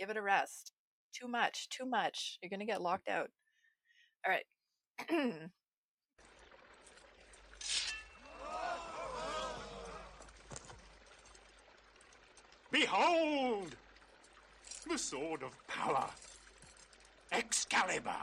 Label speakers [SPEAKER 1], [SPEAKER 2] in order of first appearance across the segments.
[SPEAKER 1] Give it a rest. Too much, too much. You're gonna get mm. locked out. All right.
[SPEAKER 2] Behold! The sword of power. Excalibur.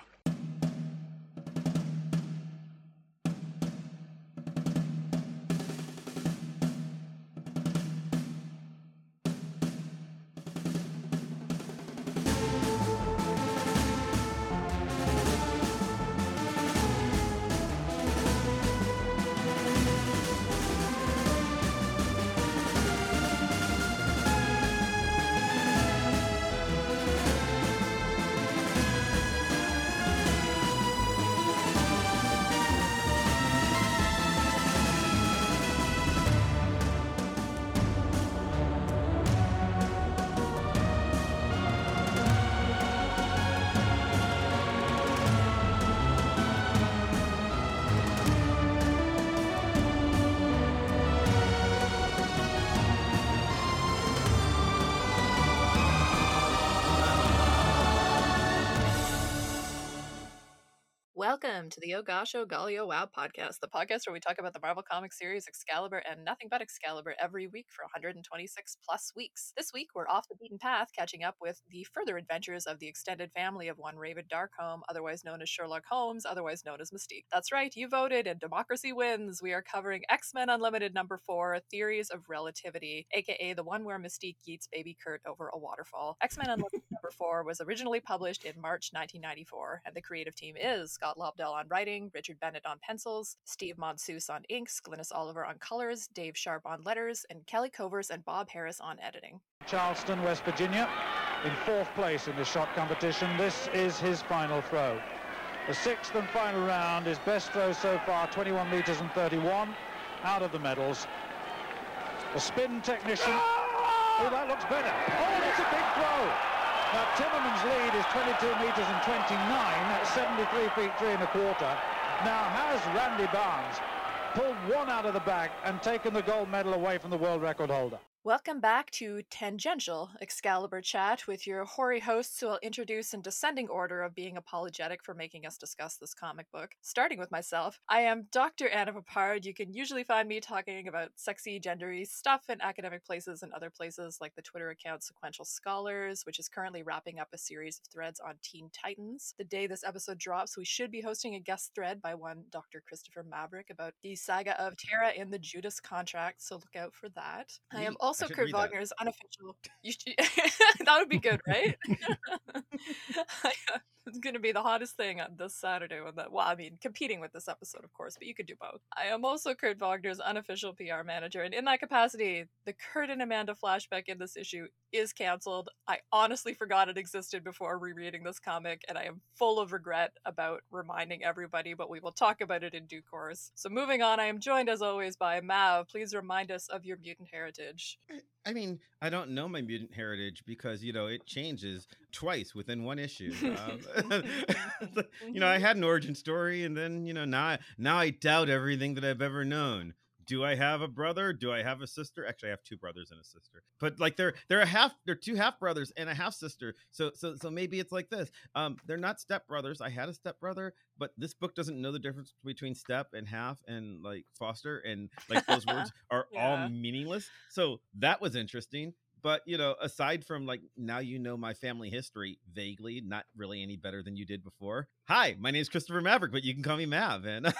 [SPEAKER 1] Welcome to the Oh Gosh Oh Golly Oh Wow podcast, the podcast where we talk about the Marvel Comics series Excalibur and nothing but Excalibur every week for 126 plus weeks. This week, we're off the beaten path, catching up with the further adventures of the extended family of one Raven Darkholme, otherwise known as Sherlock Holmes, otherwise known as Mystique. That's right, you voted, and democracy wins. We are covering X Men Unlimited number four, Theories of Relativity, aka the one where Mystique yeets baby Kurt over a waterfall. X Men Unlimited number four was originally published in March 1994, and the creative team is Scott Lobdell on writing, Richard Bennett on pencils, Steve Monsoos on inks, Glynis Oliver on colors, Dave Sharpe on letters, and Kelly Corvese and Bob Harras on editing.
[SPEAKER 3] Charleston, West Virginia, in fourth place in the shot competition. This is his final throw. The sixth and final round, his best throw so far, 21 meters and 31, out of the medals. The spin technician. Ah! Oh, that looks better. Oh, that's a big throw. Now, Timmermann's lead is 22 metres and 29, that's 73 feet 3 and a quarter. Now, has Randy Barnes pulled one out of the bag and taken the gold medal away from the world record holder?
[SPEAKER 1] Welcome back to Tangential Excalibur Chat with your hoary hosts who I'll introduce in descending order of being apologetic for making us discuss this comic book. Starting with myself, I am Dr. Anna Peppard. You can usually find me talking about sexy, gendery stuff in academic places and other places like the Twitter account Sequential Scholars, which is currently wrapping up a series of threads on Teen Titans. The day this episode drops, we should be hosting a guest thread by one Dr. Christopher Maverick about the saga of Terra in the Judas contract, so look out for that. I am also Kurt
[SPEAKER 4] read that.
[SPEAKER 1] Wagner's unofficial. Should, that would be good, right? it's going to be the hottest thing on this Saturday. When that, well, I mean, competing with this episode, of course, but you could do both. I am also Kurt Wagner's unofficial PR manager, and in that capacity, the Kurt and Amanda flashback in this issue is canceled. I honestly forgot it existed before rereading this comic, and I am full of regret about reminding everybody, but we will talk about it in due course. So, moving on, I am joined as always by Mav. Please remind us of your mutant heritage.
[SPEAKER 4] I mean, I don't know my mutant heritage because you know it changes twice within one issue. Um, you know, I had an origin story, and then you know now I, now I doubt everything that I've ever known. Do I have a brother? Do I have a sister? Actually, I have two brothers and a sister. But like they're they're a half they're two half brothers and a half sister. So so so maybe it's like this. Um, they're not step brothers. I had a step brother, but this book doesn't know the difference between step and half and like foster and like those words are
[SPEAKER 1] Yeah.
[SPEAKER 4] all meaningless. So that was interesting. But you know, aside from like now you know my family history vaguely, not really any better than you did before. Hi, my name is Christopher Maverick, but you can call me Mav, and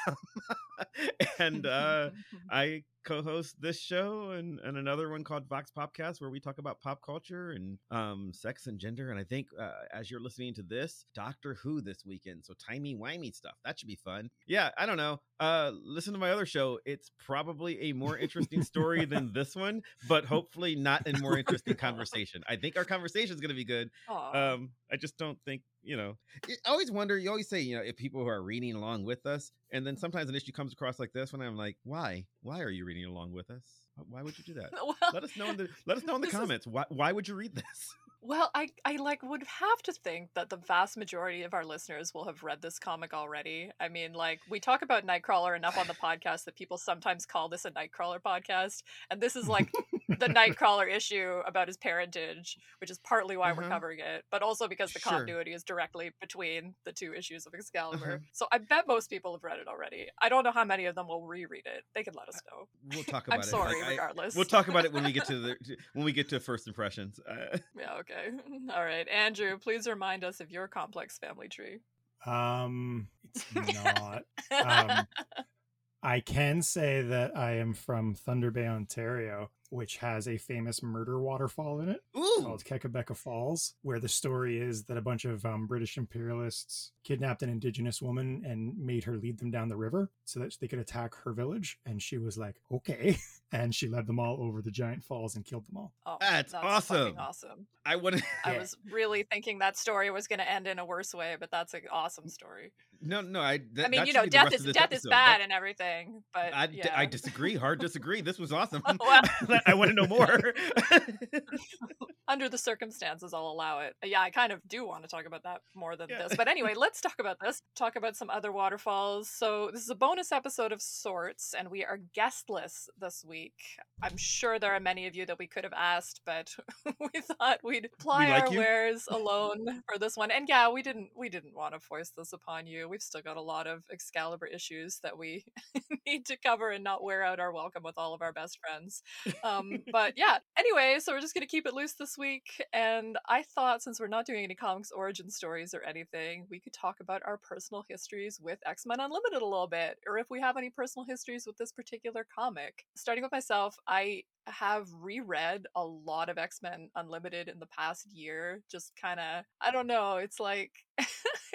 [SPEAKER 4] and uh, I co-host this show and, and another one called Vox Popcast where we talk about pop culture and um, sex and gender. And I think uh, as you're listening to this, Doctor Who this weekend. So timey wimey stuff. That should be fun. Yeah, I don't know. Uh, listen to my other show. It's probably a more interesting story than this one, but hopefully not a more interesting conversation. I think our conversation is going to be good. Um, I just don't think you know. I always wonder. You always say, you know, if people who are reading along with us, and then mm-hmm. sometimes an issue comes across like this, when I'm like, why? Why are you reading along with us? Why would you do that?
[SPEAKER 1] well,
[SPEAKER 4] Let us know in the let us know in the
[SPEAKER 1] This is-
[SPEAKER 4] comments. Why why would you read this?
[SPEAKER 1] Well, I I like would have to think that the vast majority of our listeners will have read this comic already. I mean, like we talk about Nightcrawler enough on the podcast that people sometimes call this a Nightcrawler podcast, and this is like the Nightcrawler issue about his parentage, which is partly why we're
[SPEAKER 4] Uh-huh.
[SPEAKER 1] covering it, but also because the
[SPEAKER 4] Sure.
[SPEAKER 1] continuity is directly between the two issues of Excalibur.
[SPEAKER 4] Uh-huh.
[SPEAKER 1] So I bet most people have read it already. I don't know how many of them will reread it. They can let us know.
[SPEAKER 4] We'll talk about
[SPEAKER 1] I'm
[SPEAKER 4] it.
[SPEAKER 1] sorry,
[SPEAKER 4] Like, I-
[SPEAKER 1] regardless.
[SPEAKER 4] we'll talk about it when we get to the when we get to first impressions. Uh,
[SPEAKER 1] Yeah, okay. All right. Andrew, please remind us of your complex family tree.
[SPEAKER 5] Um, it's not. Um, I can say that I am from Thunder Bay, Ontario, which has a famous murder waterfall in it
[SPEAKER 4] ooh,
[SPEAKER 5] called Kakabeka Falls, where the story is that a bunch of um, British imperialists kidnapped an indigenous woman and made her lead them down the river so that they could attack her village. And she was like, okay. And she led them all over the giant falls and killed them all.
[SPEAKER 1] Oh,
[SPEAKER 4] That's
[SPEAKER 1] fucking
[SPEAKER 4] awesome.
[SPEAKER 1] awesome.
[SPEAKER 4] I would
[SPEAKER 1] I
[SPEAKER 5] Yeah.
[SPEAKER 1] was really thinking that story was going to end in a worse way, but that's an awesome story.
[SPEAKER 4] No no I.
[SPEAKER 1] I mean, you know, death is death is bad
[SPEAKER 4] That-
[SPEAKER 1] and everything, but
[SPEAKER 4] I, d-
[SPEAKER 1] yeah.
[SPEAKER 4] I disagree. Hard disagree. This was awesome.
[SPEAKER 1] Well-
[SPEAKER 4] I want to know more.
[SPEAKER 1] under the circumstances, I'll allow it. Yeah, I kind of do want to talk about that more than
[SPEAKER 4] Yeah.
[SPEAKER 1] this. But anyway, let's talk about this. Talk about some other waterfalls. So, this is a bonus episode of sorts, and we are guestless this week. I'm sure there are many of you that we could have asked, but we thought we'd ply
[SPEAKER 4] like
[SPEAKER 1] our
[SPEAKER 4] you.
[SPEAKER 1] wares alone for this one. And yeah, we didn't we didn't want to force this upon you. We've still got a lot of Excalibur issues that we need to cover and not wear out our welcome with all of our best friends. Um, but yeah, anyway, so we're just going to keep it loose this week. And I thought since we're not doing any comics origin stories or anything, we could talk about our personal histories with X Men Unlimited a little bit, or if we have any personal histories with this particular comic. Starting with myself, I have reread a lot of X Men Unlimited in the past year. Just kind of, I don't know, it's like.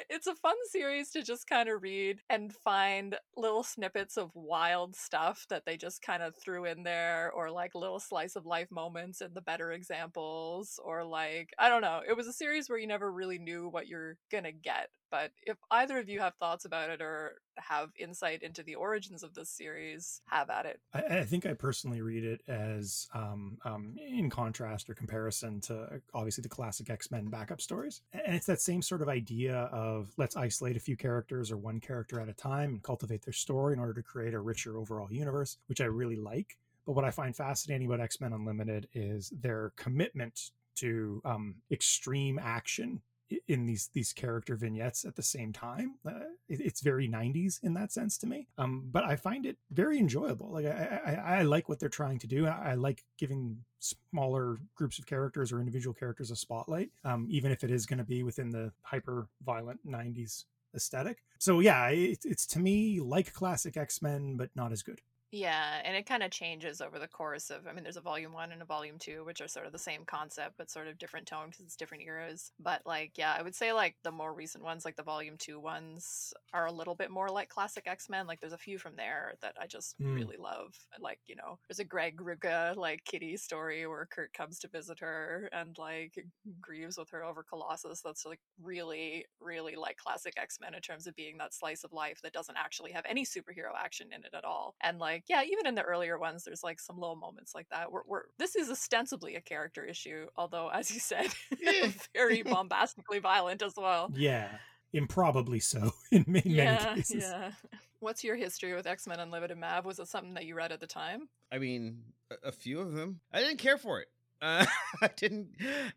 [SPEAKER 1] it's a fun series to just kind of read and find little snippets of wild stuff that they just kind of threw in there or like little slice of life moments and the better examples or like I don't know. It was a series where you never really knew what you're going to get. But if either of you have thoughts about it or have insight into the origins of this series, have at it.
[SPEAKER 5] I, I think I personally read it as um, um, in contrast or comparison to obviously the classic X Men backup stories. And it's that same sort of idea of let's isolate a few characters or one character at a time and cultivate their story in order to create a richer overall universe, which I really like. But what I find fascinating about X Men Unlimited is their commitment to um, extreme action in these these character vignettes at the same time. Uh, it, it's very 90s in that sense to me. Um, but I find it very enjoyable. Like I, I, I like what they're trying to do. I, I like giving smaller groups of characters or individual characters a spotlight, um, even if it is going to be within the hyper violent 90s aesthetic. So yeah, it, it's to me like classic X Men, but not as good.
[SPEAKER 1] Yeah, and it kind of changes over the course of. I mean, there's a volume one and a volume two, which are sort of the same concept, but sort of different tone because it's different eras. But like, yeah, I would say like the more recent ones, like the volume two ones, are a little bit more like classic X Men. Like, there's a few from there that I just
[SPEAKER 5] Mm.
[SPEAKER 1] really love. Like, you know, there's a Greg Rucka like Kitty story where Kurt comes to visit her and like grieves with her over Colossus. That's like really, really like classic X Men in terms of being that slice of life that doesn't actually have any superhero action in it at all. And like, yeah, even in the earlier ones, there's like some little moments like that. Where, where this is ostensibly a character issue, although, as you said, eh. very bombastically violent as well.
[SPEAKER 5] Yeah, improbably so in, ma- in many
[SPEAKER 1] Yeah,
[SPEAKER 5] cases.
[SPEAKER 1] yeah. What's your history with X Men Unlimited, Mav? Was it something that you read at the time?
[SPEAKER 4] I mean, a, a few of them. I didn't care for it. Uh, I didn't.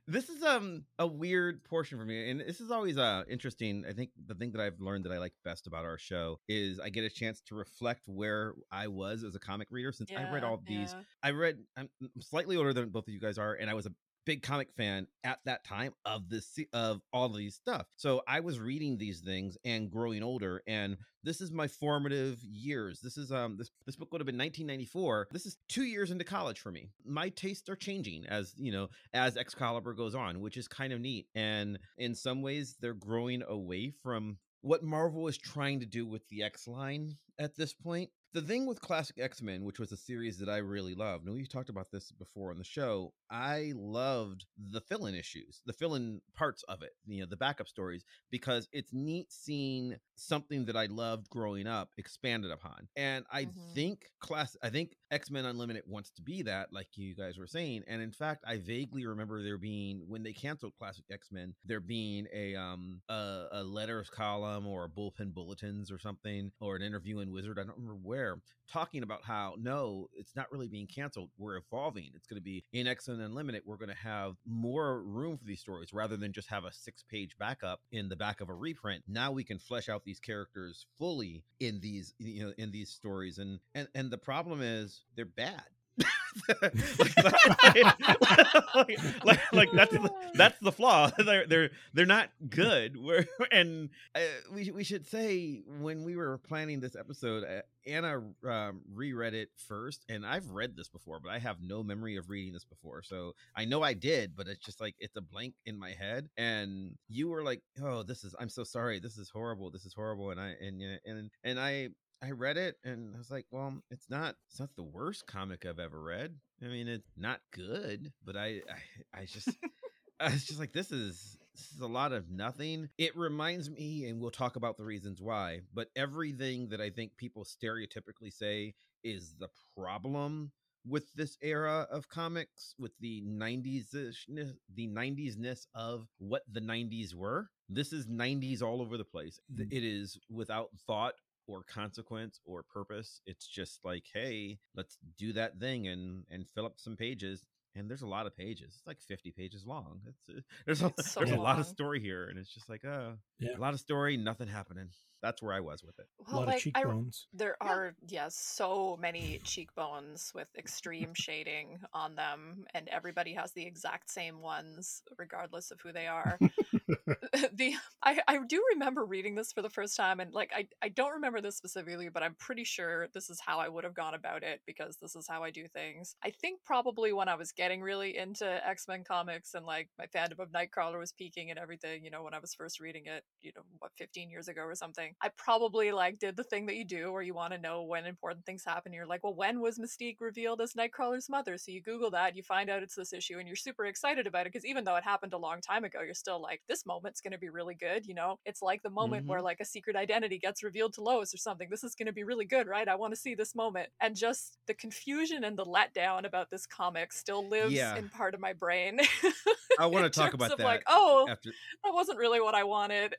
[SPEAKER 4] This is um a weird portion for me, and this is always uh interesting. I think the thing that I've learned that I like best about our show is I get a chance to reflect where I was as a comic reader. Since I read
[SPEAKER 1] Yeah,
[SPEAKER 4] all these,
[SPEAKER 1] yeah.
[SPEAKER 4] I read. I'm slightly older than both of you guys are, and I was a big comic fan at that time of this of all of these stuff. So I was reading these things and growing older and this is my formative years. This is um this this book would have been 1994. This is 2 years into college for me. My tastes are changing as, you know, as Excalibur goes on, which is kind of neat. And in some ways they're growing away from what Marvel is trying to do with the X line at this point. The thing with Classic X Men, which was a series that I really loved, and we talked about this before on the show, I loved the fill in issues, the fill in parts of it, you know, the backup stories, because it's neat seeing something that I loved growing up expanded upon. And I
[SPEAKER 1] Mhm.
[SPEAKER 4] think class I think X-Men Unlimited wants to be that, like you guys were saying. And in fact, I vaguely remember there being when they canceled Classic X-Men, there being a um a, a letters column or a bullpen bulletins or something, or an interview in Wizard. I don't remember where talking about how no, it's not really being canceled. We're evolving. It's going to be in X Men Unlimited. We're going to have more room for these stories rather than just have a six page backup in the back of a reprint. Now we can flesh out these characters fully in these you know in these stories and and and the problem is they're bad like, like, like, like, that's the, that's the flaw. They're they're they're not good. We're, and uh, we we should say when we were planning this episode, uh, Anna um, reread it first, and I've read this before, but I have no memory of reading this before. So I know I did, but it's just like it's a blank in my head. And you were like, "Oh, this is I'm so sorry. This is horrible. This is horrible." And I and and and I I read it and I was like, well, it's not it's not the worst comic I've ever read. I mean, it's not good, but I I, I just I was just like, this is this is a lot of nothing. It reminds me, and we'll talk about the reasons why, but everything that I think people stereotypically say is the problem with this era of comics, with the 90s the 90s ness of what the 90s were. This is 90s all over the place. Mm-hmm. It is without thought or consequence or purpose. It's just like, hey, let's do that thing and and fill up some pages. And there's a lot of pages. It's like 50 pages long. It's uh, there's a, so there's a lot of story here, and it's just like, oh, yeah. a lot of story, nothing happening that's where I was with it.
[SPEAKER 5] Well, a lot like, of cheekbones.
[SPEAKER 1] I, there are yes, yeah, so many cheekbones with extreme shading on them, and everybody has the exact same ones, regardless of who they are. the I, I do remember reading this for the first time, and like I I don't remember this specifically, but I'm pretty sure this is how I would have gone about it because this is how I do things. I think probably when I was getting really into X Men comics and like my fandom of Nightcrawler was peaking and everything, you know, when I was first reading it, you know, what 15 years ago or something. I probably like did the thing that you do where you want to know when important things happen. You're like, well, when was Mystique revealed as Nightcrawler's mother? So you Google that, you find out it's this issue, and you're super excited about it because even though it happened a long time ago, you're still like, this moment's going to be really good. You know, it's like the moment mm-hmm. where like a secret identity gets revealed to Lois or something. This is going to be really good, right? I want to see this moment. And just the confusion and the letdown about this comic still lives yeah. in part of my brain.
[SPEAKER 4] I want to talk about that.
[SPEAKER 1] Like, oh, after... that wasn't really what I wanted.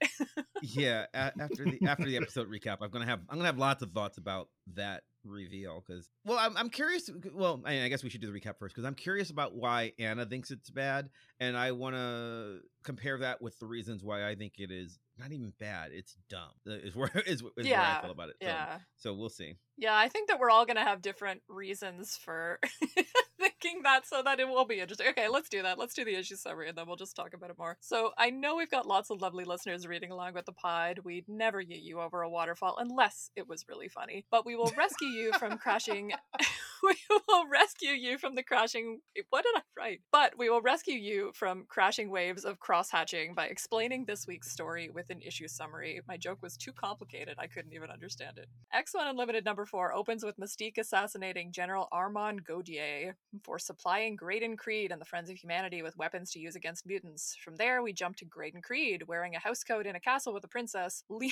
[SPEAKER 4] yeah, after the after the episode recap, I'm gonna have I'm gonna have lots of thoughts about that reveal because well I'm, I'm curious well I, I guess we should do the recap first because i'm curious about why anna thinks it's bad and i want to compare that with the reasons why i think it is not even bad it's dumb uh, is where is, is yeah, where i feel about it yeah so, so we'll see
[SPEAKER 1] yeah i think that we're all gonna have different reasons for thinking that so that it will be interesting. Okay, let's do that. Let's do the issue summary and then we'll just talk about it more. So I know we've got lots of lovely listeners reading along with the pod. We'd never get you over a waterfall unless it was really funny. But we will rescue you from crashing. we will rescue you from the crashing. What did I write? But we will rescue you from crashing waves of cross hatching by explaining this week's story with an issue summary. My joke was too complicated. I couldn't even understand it. X-Men Unlimited number four opens with Mystique assassinating General Armand Gaudier for supplying Graydon Creed and the Friends of Humanity with weapons to use against mutants. From there, we jump to Graydon Creed, wearing a housecoat in a castle with a princess, le-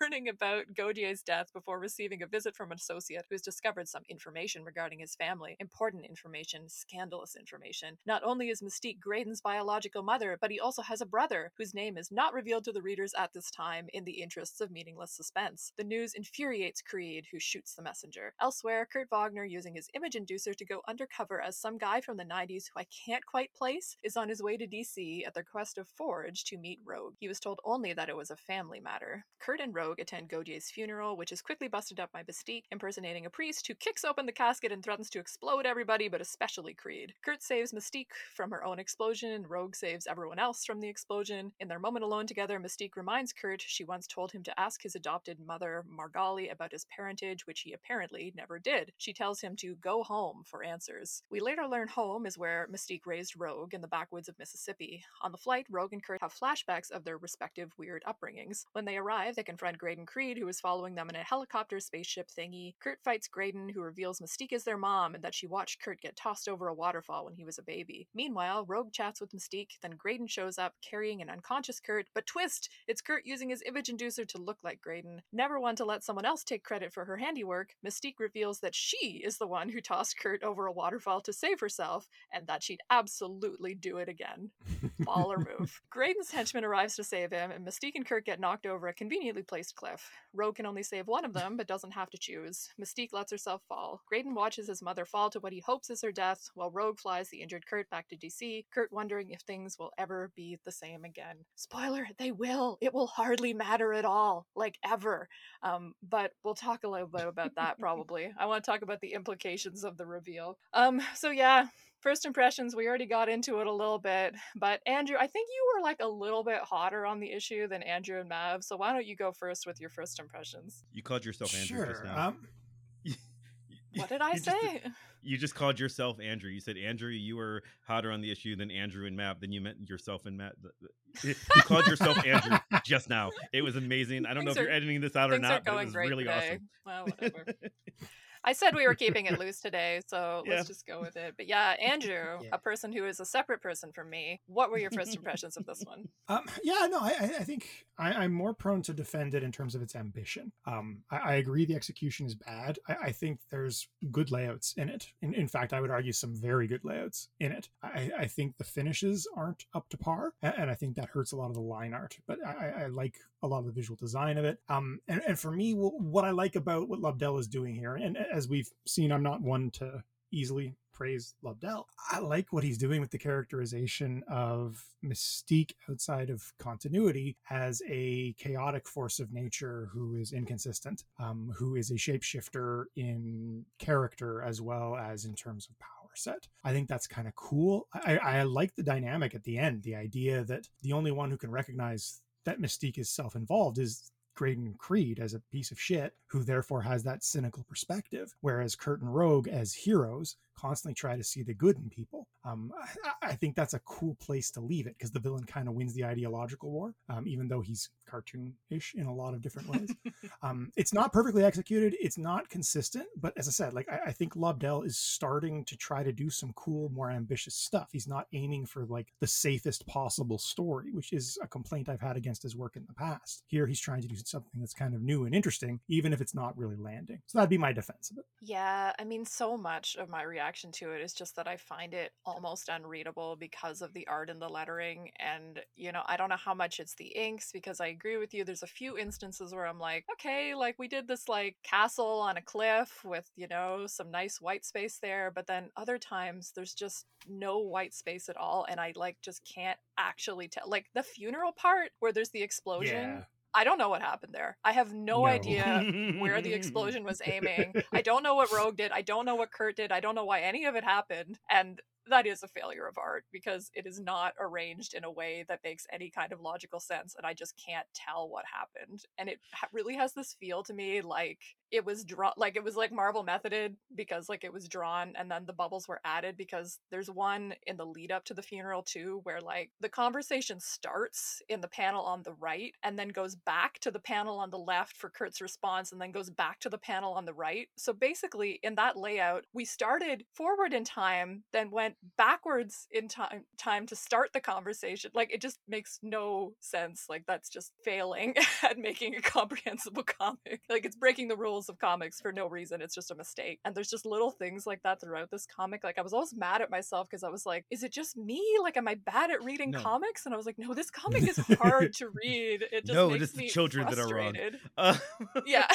[SPEAKER 1] learning about Gaudier's death before receiving a visit from an associate who's discovered some information regarding his family. Important information, scandalous information. Not only is Mystique Graydon's biological mother, but he also has a brother, whose name is not revealed to the readers at this time in the interests of meaningless suspense. The news infuriates Creed, who shoots the messenger. Elsewhere, Kurt Wagner, using his image inducer to go undercover as some guy from the 90s who I can't quite place is on his way to DC at the request of Forge to meet Rogue. He was told only that it was a family matter. Kurt and Rogue attend Gaudier's funeral, which is quickly busted up by Mystique, impersonating a priest who kicks open the casket and threatens to explode everybody, but especially Creed. Kurt saves Mystique from her own explosion, and Rogue saves everyone else from the explosion. In their moment alone together, Mystique reminds Kurt she once told him to ask his adopted mother, Margali, about his parentage, which he apparently never did. She tells him to go home for answers. We later learn home is where Mystique raised Rogue in the backwoods of Mississippi. On the flight, Rogue and Kurt have flashbacks of their respective weird upbringings. When they arrive, they confront Graydon Creed, who is following them in a helicopter spaceship thingy. Kurt fights Graydon, who reveals Mystique is their mom and that she watched Kurt get tossed over a waterfall when he was a baby. Meanwhile, Rogue chats with Mystique, then Graydon shows up carrying an unconscious Kurt, but twist! It's Kurt using his image inducer to look like Graydon. Never one to let someone else take credit for her handiwork, Mystique reveals that she is the one who tossed Kurt over a waterfall to save herself, and that she'd absolutely do it again. Baller move. Graydon's henchman arrives to save him, and Mystique and Kurt get knocked over a conveniently placed cliff. Rogue can only save one of them, but doesn't have to choose. Mystique lets herself fall. Graydon watches his mother fall to what he hopes is her death, while Rogue flies the injured Kurt back to DC, Kurt wondering if things will ever be the same again. Spoiler, they will. It will hardly matter at all, like ever. Um, but we'll talk a little bit about that probably. I want to talk about the implications of the reveal. Um, so yeah, first impressions, we already got into it a little bit, but Andrew, I think you were like a little bit hotter on the issue than Andrew and Mav. So why don't you go first with your first impressions?
[SPEAKER 4] You called yourself Andrew just now.
[SPEAKER 5] Um,
[SPEAKER 1] What did I
[SPEAKER 4] You just-
[SPEAKER 1] say?
[SPEAKER 4] you just called yourself Andrew. You said Andrew, you were hotter on the issue than Andrew and Mav. Then you meant yourself and Mav. You called yourself Andrew just now. It was amazing. I don't know
[SPEAKER 1] Things
[SPEAKER 4] if you're editing this out or not, but it was really
[SPEAKER 1] today.
[SPEAKER 4] awesome.
[SPEAKER 1] Well, whatever. I said we were keeping it loose today, so
[SPEAKER 4] Yeah.
[SPEAKER 1] let's just go with it. But yeah, Andrew,
[SPEAKER 5] Yeah.
[SPEAKER 1] a person who is a separate person from me, what were your first impressions of this one?
[SPEAKER 5] Um, yeah, no, I, I think I, I'm more prone to defend it in terms of its ambition. Um, I, I agree the execution is bad. I, I think there's good layouts in it. In, in fact, I would argue some very good layouts in it. I, I think the finishes aren't up to par, and I think that hurts a lot of the line art. But I like a lot of the visual design of it. Um, and, and for me, what I like about what Lobdell is doing here, and as we've seen, I'm not one to easily praise Lobdell. I like what he's doing with the characterization of Mystique outside of continuity as a chaotic force of nature who is inconsistent, um, who is a shapeshifter in character as well as in terms of power set. I think that's kind of cool. I, I like the dynamic at the end, the idea that the only one who can recognize that Mystique is self involved is Graydon Creed as a piece of shit who therefore has that cynical perspective, whereas Kurt and Rogue as heroes constantly try to see the good in people. Um, I, I think that's a cool place to leave it because the villain kind of wins the ideological war, um, even though he's cartoon-ish in a lot of different ways. um, it's not perfectly executed. It's not consistent, but as I said, like I, I think Lobdell is starting to try to do some cool, more ambitious stuff. He's not aiming for like the safest possible story, which is a complaint I've had against his work in the past. Here, he's trying to do something that's kind of new and interesting, even if it's not really landing. So that'd be my defense of it.
[SPEAKER 1] Yeah, I mean, so much of my reaction to it is just that I find it almost unreadable because of the art and the lettering. And, you know, I don't know how much it's the inks because I agree with you. There's a few instances where I'm like, okay, like we did this like castle on a cliff with, you know, some nice white space there. But then other times there's just no white space at all. And I like just can't actually tell. Like the funeral part where there's the explosion. I don't know what happened there. I have no,
[SPEAKER 5] No.
[SPEAKER 1] idea where the explosion was aiming. I don't know what Rogue did. I don't know what Kurt did. I don't know why any of it happened. And that is a failure of art because it is not arranged in a way that makes any kind of logical sense. And I just can't tell what happened. And it really has this feel to me like it was drawn, like it was like Marvel methoded because like it was drawn and then the bubbles were added because there's one in the lead up to the funeral too where like the conversation starts in the panel on the right and then goes back to the panel on the left for Kurt's response and then goes back to the panel on the right. So basically in that layout, we started forward in time, then went backwards in time time to start the conversation. Like it just makes no sense. Like that's just failing at making a comprehensible comic. Like it's breaking the rules of comics for no reason. It's just a mistake. And there's just little things like that throughout this comic. Like I was always mad at myself because I was like, is it just me? Like am I bad at reading
[SPEAKER 4] No.
[SPEAKER 1] comics? And I was like, no, this comic is hard to read. It just
[SPEAKER 4] No, it
[SPEAKER 1] makes
[SPEAKER 4] is the
[SPEAKER 1] me
[SPEAKER 4] children that are wrong. Uh,
[SPEAKER 1] Yeah.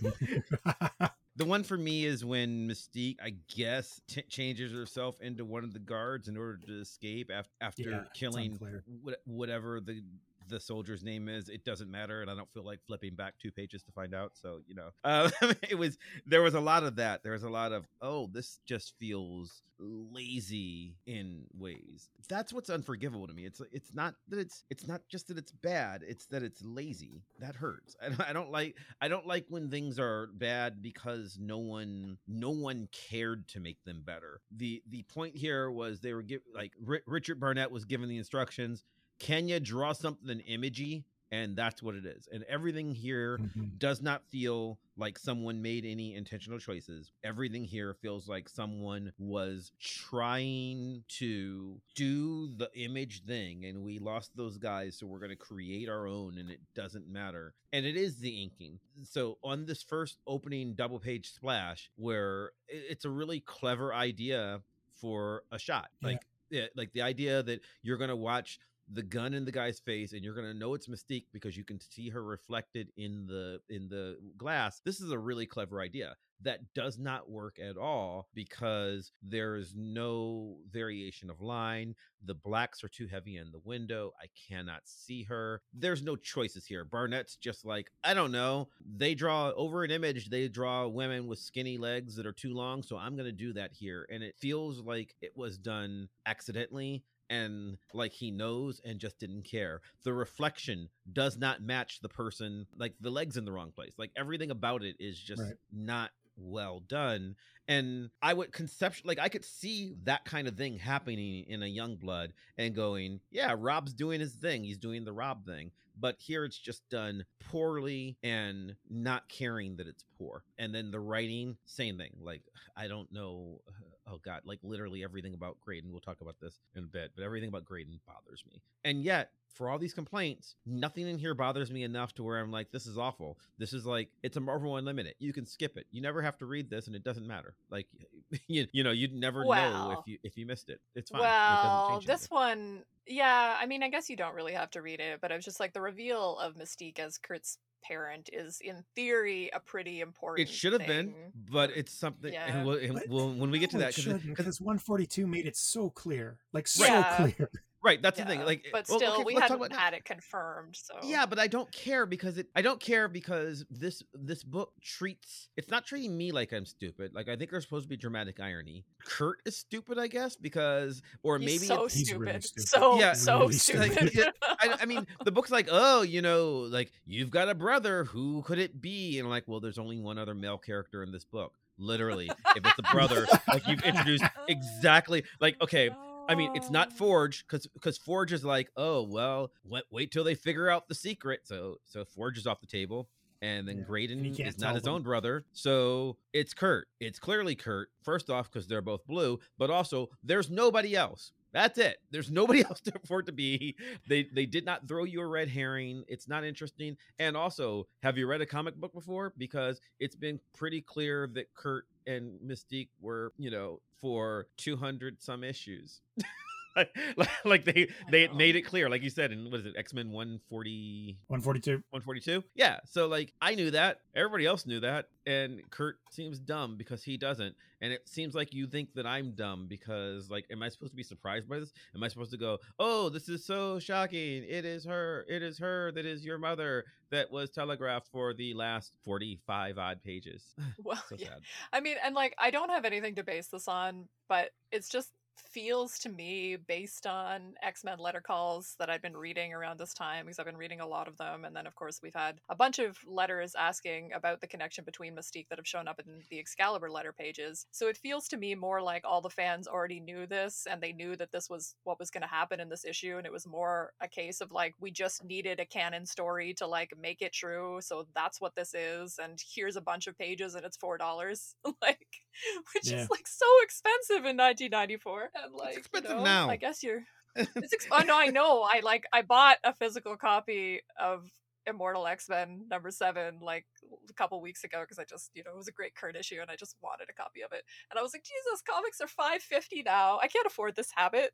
[SPEAKER 4] The one for me is when Mystique, I guess, t- changes herself into one of the guards in order to escape af- after
[SPEAKER 5] Yeah,
[SPEAKER 4] killing
[SPEAKER 5] unclear.
[SPEAKER 4] what- whatever the the soldier's name is. It doesn't matter, and I don't feel like flipping back two pages to find out. So you know, uh, it was there was a lot of that. There was a lot of oh, this just feels lazy in ways. That's what's unforgivable to me. It's it's not that it's it's not just that it's bad. It's that it's lazy. That hurts. I don't, I don't like I don't like when things are bad because no one no one cared to make them better. The the point here was they were give like Ri- Richard Barnett was given the instructions. Can you draw something imagey? And that's what it is. And everything here
[SPEAKER 5] Mhm.
[SPEAKER 4] does not feel like someone made any intentional choices. Everything here feels like someone was trying to do the image thing, and we lost those guys, so we're going to create our own, and it doesn't matter. And it is the inking. So, on this first opening double page splash, where it's a really clever idea for a shot.
[SPEAKER 5] Yeah.
[SPEAKER 4] Like yeah, like the idea that you're gonna watch the gun in the guy's face and you're going to know it's mystique because you can see her reflected in the in the glass this is a really clever idea. That does not work at all because there is no variation of line the blacks are too heavy in the window i cannot see her there's no choices here barnett's just like i don't know they draw over an image they draw women with skinny legs that are too long so i'm going to do that here and it feels like it was done accidentally and like he knows and just didn't care. The reflection does not match the person, like the legs in the wrong place. Like everything about it is just
[SPEAKER 5] Right.
[SPEAKER 4] not well done. And I would conceptual like I could see that kind of thing happening in a Youngblood and going, yeah, Rob's doing his thing. He's doing the Rob thing. But here it's just done poorly and not caring that it's poor. And then the writing, same thing. Like I don't know. Uh, Oh God, like literally everything about Graydon. We'll talk about this in a bit, but everything about Graydon bothers me. And yet, for all these complaints, nothing in here bothers me enough to where I'm like, this is awful. This is like it's a Marvel Unlimited. You can skip it. You never have to read this, and it doesn't matter. Like you, you know, you'd never know if you if you missed it. It's fine.
[SPEAKER 1] Well,
[SPEAKER 4] change
[SPEAKER 1] this one, yeah, I mean, I guess you don't really have to read it, but I was just like the reveal of Mystique as Kurt's parent is, in theory, a pretty important.
[SPEAKER 4] It should have been, but it's something.
[SPEAKER 1] Yeah.
[SPEAKER 4] And, we'll, and we'll, when we get to that,
[SPEAKER 5] it
[SPEAKER 4] 'cause-
[SPEAKER 5] shouldn't,
[SPEAKER 4] 'cause-
[SPEAKER 5] because 142 made it so clear, like so
[SPEAKER 1] Yeah.
[SPEAKER 5] clear.
[SPEAKER 4] Right, that's the thing. Like,
[SPEAKER 1] but
[SPEAKER 4] well,
[SPEAKER 1] still,
[SPEAKER 4] okay,
[SPEAKER 1] we
[SPEAKER 4] let's talk
[SPEAKER 1] haven't
[SPEAKER 4] about-
[SPEAKER 1] had it confirmed. So
[SPEAKER 4] Yeah, but I don't care because it. I don't care because this this book treats. It's not treating me like I'm stupid. Like I think there's supposed to be dramatic irony. Kurt is stupid, I guess, because or
[SPEAKER 1] He's
[SPEAKER 4] maybe
[SPEAKER 1] so
[SPEAKER 4] it's,
[SPEAKER 5] He's really
[SPEAKER 1] stupid.
[SPEAKER 5] stupid.
[SPEAKER 1] so
[SPEAKER 4] Yeah,
[SPEAKER 1] so
[SPEAKER 5] really
[SPEAKER 1] stupid.
[SPEAKER 4] stupid. Like, I, I mean, the book's like, oh, you know, like you've got a brother. Who could it be? And I'm like, well, there's only one other male character in this book. Literally, if it's a brother, like you've introduced exactly. Like, okay, I mean, it's not
[SPEAKER 1] No.
[SPEAKER 4] Forge because because Forge is like, oh well, wait, wait till they figure out the secret. So so Forge is off the table, and then
[SPEAKER 5] Yeah,
[SPEAKER 4] Graydon
[SPEAKER 5] and
[SPEAKER 4] is not his
[SPEAKER 5] them.
[SPEAKER 4] own brother. So it's Kurt. It's clearly Kurt. First off, because they're both blue, but also there's nobody else. That's it. There's nobody else to- for it to be. They they did not throw you a red herring. It's not interesting. And also, have you read a comic book before? Because it's been pretty clear that Kurt and Mystique were, you know, for 200 some issues. like, like, they they made it clear, like you said, in what is it, X Men 140
[SPEAKER 5] 142.
[SPEAKER 4] 142? Yeah. So like I knew that. Everybody else knew that. And Kurt seems dumb because he doesn't. And it seems like you think that I'm dumb because like am I supposed to be surprised by this? Am I supposed to go, "Oh, this is so shocking. It is her. It is her that is your mother that was telegraphed for the last 45 odd pages."
[SPEAKER 1] Well,
[SPEAKER 4] so
[SPEAKER 1] yeah. I mean, and like, I don't have anything to base this on, but it's just feels to me based on X-Men letter calls that I've been reading around this time because I've been reading a lot of them and then of course we've had a bunch of letters asking about the connection between Mystique that have shown up in the Excalibur letter pages. So it feels to me more like all the fans already knew this and they knew that this was what was going to happen in this issue and it was more a case of like we just needed a canon story to like make it true. So that's what this is and here's a bunch of pages and it's $4 like which
[SPEAKER 5] Yeah.
[SPEAKER 1] is like so expensive in 1994 and like
[SPEAKER 4] expensive
[SPEAKER 1] you know,
[SPEAKER 4] now.
[SPEAKER 1] i guess you're it's ex- oh no i know i like i bought a physical copy of immortal x-men number seven like a couple weeks ago because i just you know it was a great kurt issue and i just wanted a copy of it and i was like jesus comics are 550 now i can't afford this habit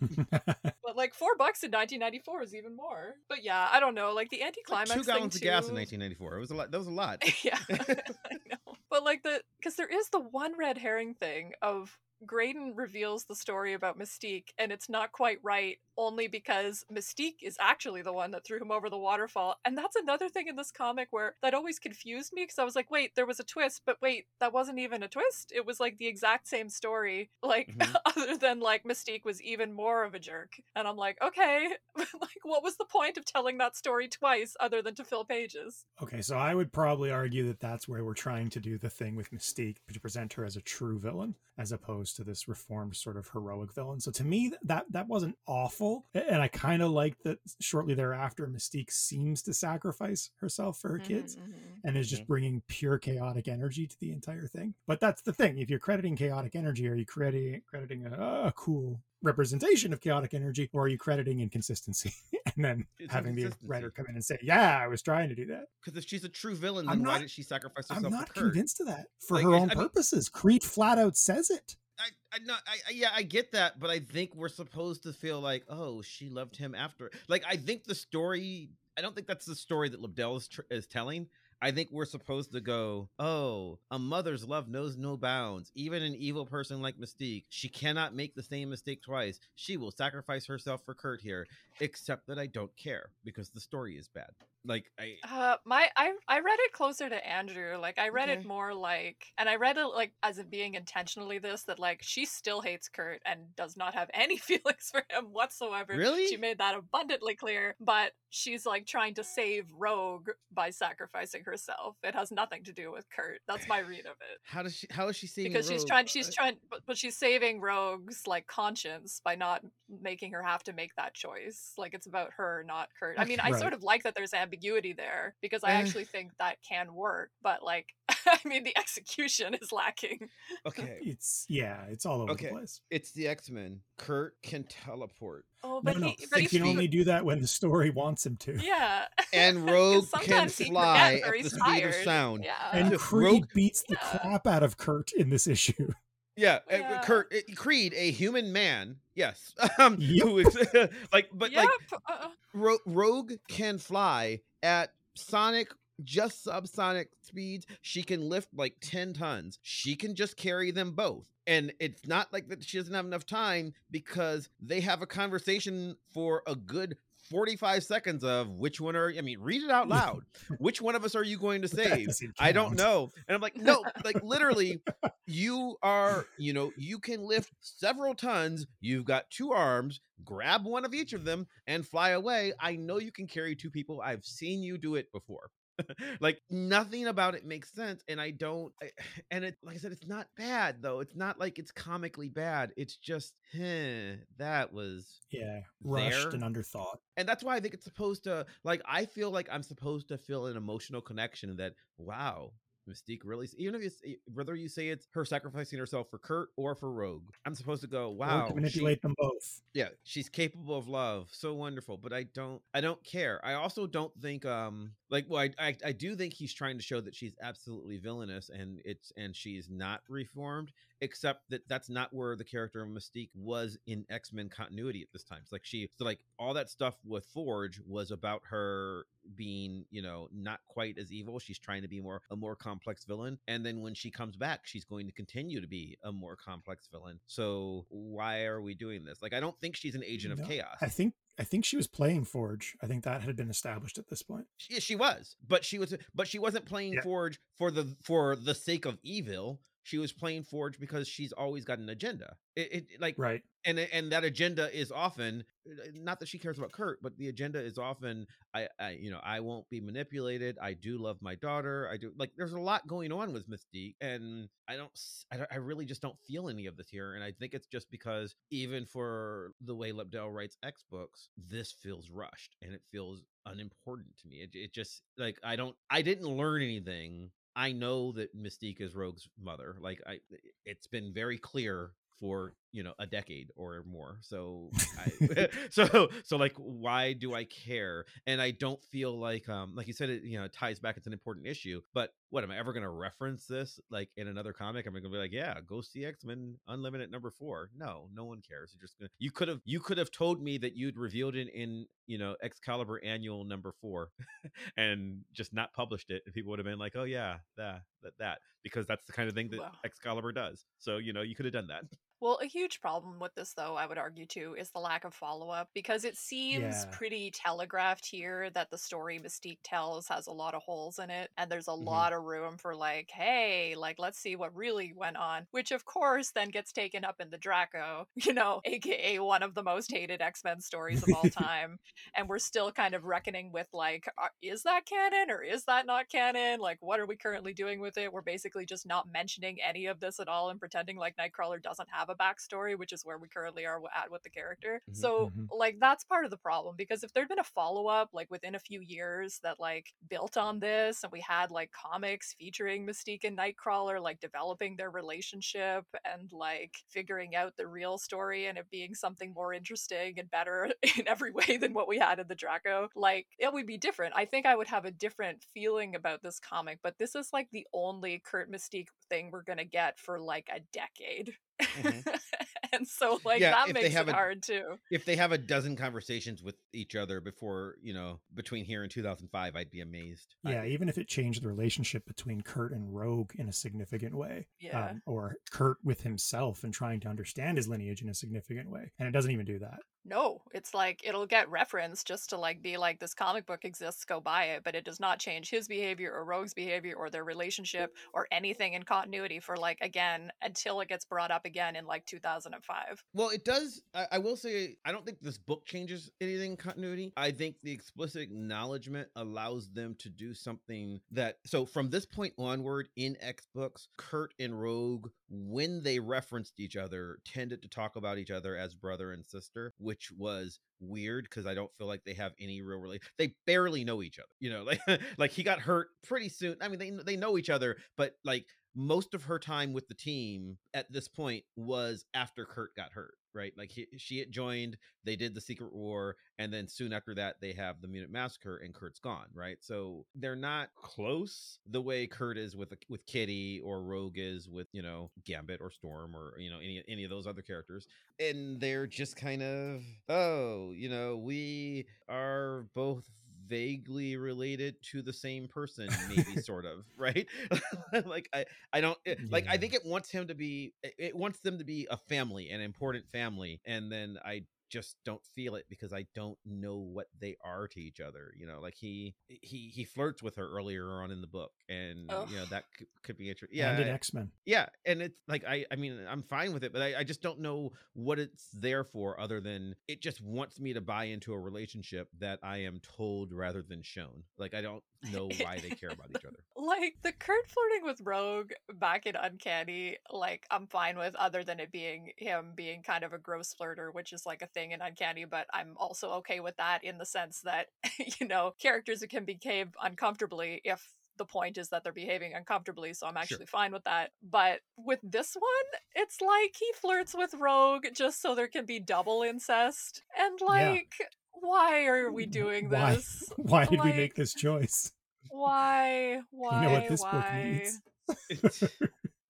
[SPEAKER 1] but like four bucks in 1994 is even more but yeah i don't know like the
[SPEAKER 4] Like
[SPEAKER 1] anticlimax
[SPEAKER 4] two gallons of gas in 1994. It was a lot. That was a lot.
[SPEAKER 1] yeah, I know. But like the because there is the one red herring thing of Graydon reveals the story about Mystique, and it's not quite right only because Mystique is actually the one that threw him over the waterfall. And that's another thing in this comic where that always confused me because I was like, wait, there was a twist, but wait, that wasn't even a twist. It was like the exact same story, like
[SPEAKER 4] Mhm.
[SPEAKER 1] other than like Mystique was even more of a jerk. And I'm like, okay, like what was the point of telling that story twice other than to fill pages?
[SPEAKER 5] Okay, so I would probably argue that that's where we're trying to do the thing with Mystique to present her as a true villain, as opposed to this reformed sort of heroic villain. So to me, that that wasn't awful, and I kind of like that. Shortly thereafter, Mystique seems to sacrifice herself for her kids,
[SPEAKER 1] Mhm, mhm.
[SPEAKER 5] and is just bringing pure chaotic energy to the entire thing. But that's the thing: if you're crediting chaotic energy, are you crediting crediting a, a cool representation of chaotic energy, or are you crediting inconsistency and then
[SPEAKER 4] It's
[SPEAKER 5] having the writer come in and say, "Yeah, I was trying to do that."
[SPEAKER 4] Because if she's a true villain,
[SPEAKER 5] I'm
[SPEAKER 4] then why did she sacrifice herself? For her?
[SPEAKER 5] I'm not
[SPEAKER 4] for Kurt?
[SPEAKER 5] convinced of that for
[SPEAKER 4] Like,
[SPEAKER 5] her own
[SPEAKER 4] I mean-
[SPEAKER 5] purposes. Creed flat out says it.
[SPEAKER 4] I, I, no, I, I, yeah, I get that, but I think we're supposed to feel like, oh, she loved him after. Like, I think the story. I don't think that's the story that Lobdell is, tr- is telling. I think we're supposed to go, oh, a mother's love knows no bounds. Even an evil person like Mystique, she cannot make the same mistake twice. She will sacrifice herself for Kurt here, except that I don't care because the story is bad. Like I
[SPEAKER 1] Uh, my I I read it closer to Andrew. Like I read
[SPEAKER 4] Okay.
[SPEAKER 1] it more like, and I read it like as it being intentionally this that like she still hates Kurt and does not have any feelings for him whatsoever.
[SPEAKER 4] Really?
[SPEAKER 1] She made that abundantly clear. But she's like trying to save Rogue by sacrificing herself. It has nothing to do with Kurt. That's my read of it.
[SPEAKER 4] how does she how is she seeing
[SPEAKER 1] Because she's trying, she's
[SPEAKER 4] Uh,
[SPEAKER 1] trying, but, but she's saving Rogue's like conscience by not making her have to make that choice. Like it's about her, not Kurt. I mean, I sort of like that there's ambiguity there because I
[SPEAKER 4] Eh.
[SPEAKER 1] actually think that can work. But like, I mean, the execution is lacking.
[SPEAKER 4] okay.
[SPEAKER 5] It's yeah, it's all over
[SPEAKER 4] Okay.
[SPEAKER 5] the place.
[SPEAKER 4] It's the X Men. Kurt can teleport,
[SPEAKER 1] Oh,
[SPEAKER 5] No,
[SPEAKER 1] but
[SPEAKER 5] no,
[SPEAKER 1] he,
[SPEAKER 5] he
[SPEAKER 1] but he,
[SPEAKER 5] can only do that when the story wants him to.
[SPEAKER 1] yeah.
[SPEAKER 4] And Rogue can fly at the
[SPEAKER 1] he's
[SPEAKER 4] speed of sound.
[SPEAKER 1] Yeah.
[SPEAKER 5] And Creed
[SPEAKER 4] Rogue-
[SPEAKER 5] beats the
[SPEAKER 1] Yeah.
[SPEAKER 5] crap out of Kurt in this issue.
[SPEAKER 4] Yeah, uh,
[SPEAKER 1] Yeah.
[SPEAKER 4] Kurt uh, Creed, a human man. Yes, um,
[SPEAKER 5] Yep.
[SPEAKER 4] who is like, but
[SPEAKER 1] yep.
[SPEAKER 4] like
[SPEAKER 1] uh,
[SPEAKER 4] Ro- Rogue can fly at sonic, just subsonic speeds. She can lift like ten tons. She can just carry them both, and it's not like that she doesn't have enough time because they have a conversation for a good. 45 seconds of which one are I mean read it out loud. which one of us are you going to save? I don't know. And I'm like, no, like literally, you are, you know, you can lift several tons. You've got two arms. Grab one of each of them and fly away. I know you can carry two people. I've seen you do it before. like nothing about it makes sense and i don't I, and it like i said it's not bad though it's not like it's comically bad it's just eh, that was
[SPEAKER 5] Yeah, rushed
[SPEAKER 4] there.
[SPEAKER 5] and underthought.
[SPEAKER 4] and that's why I think it's supposed to like I feel like I'm supposed to feel an emotional connection that wow Mystique really even if it's whether you say it's her sacrificing herself for Kurt or for Rogue I'm supposed to go wow
[SPEAKER 5] to
[SPEAKER 4] she-
[SPEAKER 5] manipulate them both.
[SPEAKER 4] yeah she's capable of love so wonderful but I don't I don't care I also don't think um like well I, I I do think he's trying to show that she's absolutely villainous and it's and she's not reformed except that that's not where the character of Mystique was in X Men continuity at this time. It's like she, so like all that stuff with Forge was about her being, you know, not quite as evil. She's trying to be more a more complex villain, and then when she comes back, she's going to continue to be a more complex villain. So why are we doing this? Like, I don't think she's an agent of chaos.
[SPEAKER 5] I think I think she was playing Forge. I think that had been established at this point.
[SPEAKER 4] she, she was, but she was, but she wasn't playing
[SPEAKER 5] Yeah.
[SPEAKER 4] Forge for the for the sake of evil. She was playing Forge because she's always got an agenda. It, it like
[SPEAKER 5] Right.
[SPEAKER 4] and and that agenda is often uh, not that she cares about Kurt, but the agenda is often I, I you know I won't be manipulated. I do love my daughter. I do like there's a lot going on with Mystique, and I don't I, don't- I really just don't feel any of this here, and I think it's just because even for the way Lobdell writes X books, this feels rushed and it feels unimportant to me. It, it just like I don't I didn't learn anything. I know that Mystique is Rogue's mother. Like I, it's been very clear for you know a decade or more. So I, so so like why do i care? And i don't feel like um like you said it you know it ties back it's an important issue but what am i ever going to reference this like in another comic? I'm going to be like yeah go see x-men unlimited number four. No no one cares. You're just gonna you could have you could have told me that you'd revealed it in you know excalibur annual number four and just not published it and people would have been like oh yeah that that that because that's the kind of thing that
[SPEAKER 1] Wow.
[SPEAKER 4] excalibur does. So you know you could have done that
[SPEAKER 1] Well, a huge problem with this, though, I would argue too, is the lack of follow up because it seems
[SPEAKER 5] Yeah.
[SPEAKER 1] pretty telegraphed here that the story Mystique tells has a lot of holes in it, and there's a
[SPEAKER 4] Mhm.
[SPEAKER 1] lot of room for, like, hey, like, let's see what really went on, which of course then gets taken up in the Draco, you know, aka one of the most hated X Men stories of all time. and we're still kind of reckoning with, like, is that canon or is that not canon? Like, what are we currently doing with it? We're basically just not mentioning any of this at all and pretending like Nightcrawler doesn't have a backstory, which is where we currently are at with the character.
[SPEAKER 4] Mhm,
[SPEAKER 1] So,
[SPEAKER 5] mhm.
[SPEAKER 1] like, that's part of the problem because if there'd been a follow up, like within a few years, that like built on this, and we had like comics featuring Mystique and Nightcrawler, like developing their relationship and like figuring out the real story and it being something more interesting and better in every way than what we had in the Draco, like it would be different. I think I would have a different feeling about this comic, but this is like the only Kurt Mystique thing we're gonna get for like a decade.
[SPEAKER 4] Mhm.
[SPEAKER 1] and so like
[SPEAKER 4] Yeah,
[SPEAKER 1] that
[SPEAKER 4] if they
[SPEAKER 1] makes
[SPEAKER 4] have
[SPEAKER 1] it
[SPEAKER 4] a-
[SPEAKER 1] hard too.
[SPEAKER 4] if they have a dozen conversations with each other before you know between here and 2005 i'd be amazed I-
[SPEAKER 5] Yeah, even if it changed the relationship between Kurt and Rogue in a significant way,
[SPEAKER 1] Yeah.
[SPEAKER 5] um, or Kurt with himself and trying to understand his lineage in a significant way, and it doesn't even do that.
[SPEAKER 1] No, it's like it'll get referenced just to like be like this comic book exists, go buy it, but it does not change his behavior or Rogue's behavior or their relationship or anything in continuity for like again until it gets brought up again in like 2005.
[SPEAKER 4] well it does I, I will say i don't think this book changes anything in continuity i think the explicit acknowledgement allows them to do something that so from this point onward in x books kurt and rogue when they referenced each other tended to talk about each other as brother and sister which was weird because I don't feel like they have any real relation. They barely know each other, you know. Like like he got hurt pretty soon. I mean, they they know each other, but like most of her time with the team at this point was after Kurt got hurt, right? Like he, she had joined, they did the Secret War, and then soon after that they have the Munich Massacre, and Kurt's gone, right? So they're not close the way Kurt is with with Kitty or Rogue is with you know Gambit or Storm or you know any any of those other characters and they're just kind of oh you know we are both vaguely related to the same person maybe sort of right? Like i i don't it- like i think it wants him to be it wants them to be a family an important family and then i just don't feel it because I don't know what they are to each other. You know, like he he he flirts with her earlier on in the book, and oh. you know that could, could be interesting. Yeah,
[SPEAKER 5] and in
[SPEAKER 4] I-
[SPEAKER 5] X Men.
[SPEAKER 4] yeah, and it's like I I mean I'm fine with it, but I, I just don't know what it's there for other than it just wants me to buy into a relationship that I am told rather than shown. Like I don't know why they care about each other.
[SPEAKER 1] Like the Kurt flirting with Rogue back in Uncanny, like I'm fine with, other than it being him being kind of a gross flirter, which is like a thing in Uncanny, but I'm also okay with that in the sense that, you know, characters can behave uncomfortably if the point is that they're behaving uncomfortably, so I'm actually fine with that. But with this one, it's like he flirts with Rogue just so there can be double incest. And
[SPEAKER 5] Yeah.
[SPEAKER 1] like, why are we doing this?
[SPEAKER 5] Why did we make this choice?
[SPEAKER 1] Why? Why?
[SPEAKER 5] you know what this book
[SPEAKER 1] why?
[SPEAKER 5] needs?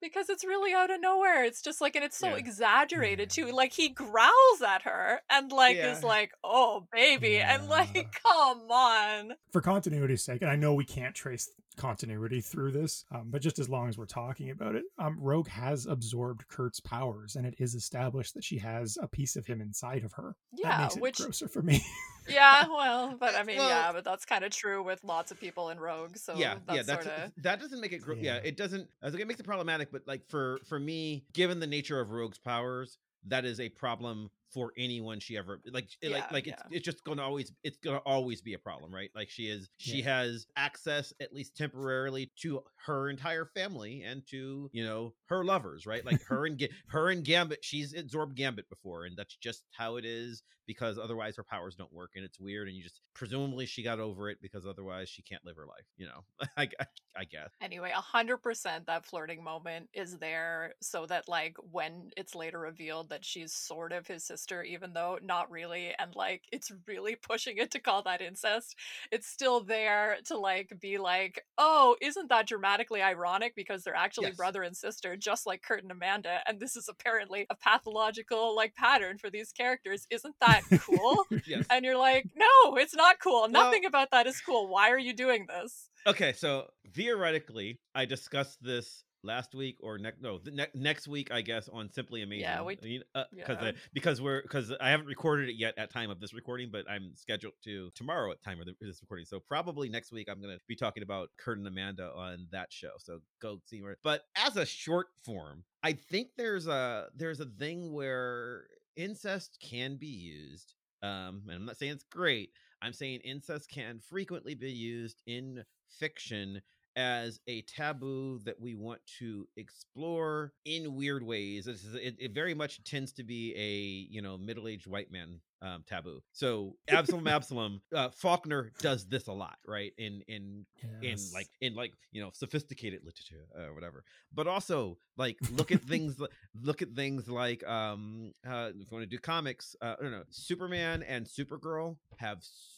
[SPEAKER 1] Because it's really out of nowhere. It's just like, and it's so
[SPEAKER 4] Yeah.
[SPEAKER 1] exaggerated
[SPEAKER 5] Yeah.
[SPEAKER 1] too. Like he growls at her and like is like, "Oh, baby," and like, come on.
[SPEAKER 5] For continuity's sake, and I know we can't trace continuity through this, um, but just as long as we're talking about it, um, Rogue has absorbed Kurt's powers, and it is established that she has a piece of him inside of her. that
[SPEAKER 1] Yeah,
[SPEAKER 5] makes it
[SPEAKER 1] which
[SPEAKER 5] grosser for me.
[SPEAKER 1] yeah, well, but I mean,
[SPEAKER 4] Well-
[SPEAKER 1] yeah, but that's kind of true with lots of people in Rogue. So
[SPEAKER 4] yeah,
[SPEAKER 1] that's
[SPEAKER 4] yeah, that's
[SPEAKER 1] sort of
[SPEAKER 4] that doesn't make it. Gro- yeah.
[SPEAKER 5] Yeah.
[SPEAKER 4] it doesn't. I was like, it makes it problematic, but like for for me, given the nature of Rogue's powers, that is a problem for anyone she ever like. Eh,
[SPEAKER 1] yeah,
[SPEAKER 4] like like it's
[SPEAKER 1] yeah.
[SPEAKER 4] it's just gonna always it's gonna always be a eh, problem, right? Like she is she
[SPEAKER 5] Yeah.
[SPEAKER 4] has access at least temporarily to her entire family and to you know her lovers, right? Like her and her and Gambit, she's absorbed Gambit before, and that's just how it is because otherwise her powers don't work and it's weird and you just presumably she got over it because otherwise she can't live her life you know I, I, I guess
[SPEAKER 1] Anyway, a hundred percent that flirting moment is there so that like when it's later revealed that she's sort of his sister, even though not really, and like it's really pushing it to call that incest, it's still there to like be like, oh, isn't that dramatically ironic because they're actually
[SPEAKER 4] Yes.
[SPEAKER 1] brother and sister, just like Kurt and Amanda, and this is apparently a pathological like pattern for these characters. Isn't that cool?
[SPEAKER 4] yes
[SPEAKER 1] and you're like, no, it's not cool.
[SPEAKER 4] Well-
[SPEAKER 1] Nothing about that is cool. Why are you doing this?
[SPEAKER 4] okay so theoretically i discussed this last week or next no the ne- next week i guess on simply amazing.
[SPEAKER 1] Yeah, we-
[SPEAKER 4] I mean, uh,
[SPEAKER 1] yeah.
[SPEAKER 4] I- because we're because i haven't recorded it yet at time of this recording but i'm scheduled to tomorrow at time of this recording. So probably next week i'm gonna be talking about kurt and amanda on that show. So go see where but as a short form i think there's a there's a thing where incest can be used um and i'm not saying it's great. I'm saying incest can frequently be used in fiction as a taboo that we want to explore in weird ways. This is, it, it very much tends to be a you know middle-aged white man um, taboo. So Absalom, Absalom, uh, Faulkner does this a lot, right? In in in like in like you know sophisticated literature or whatever. But also like look at things look at things like um uh, if you want to do comics, uh, I don't know, Superman and Supergirl have so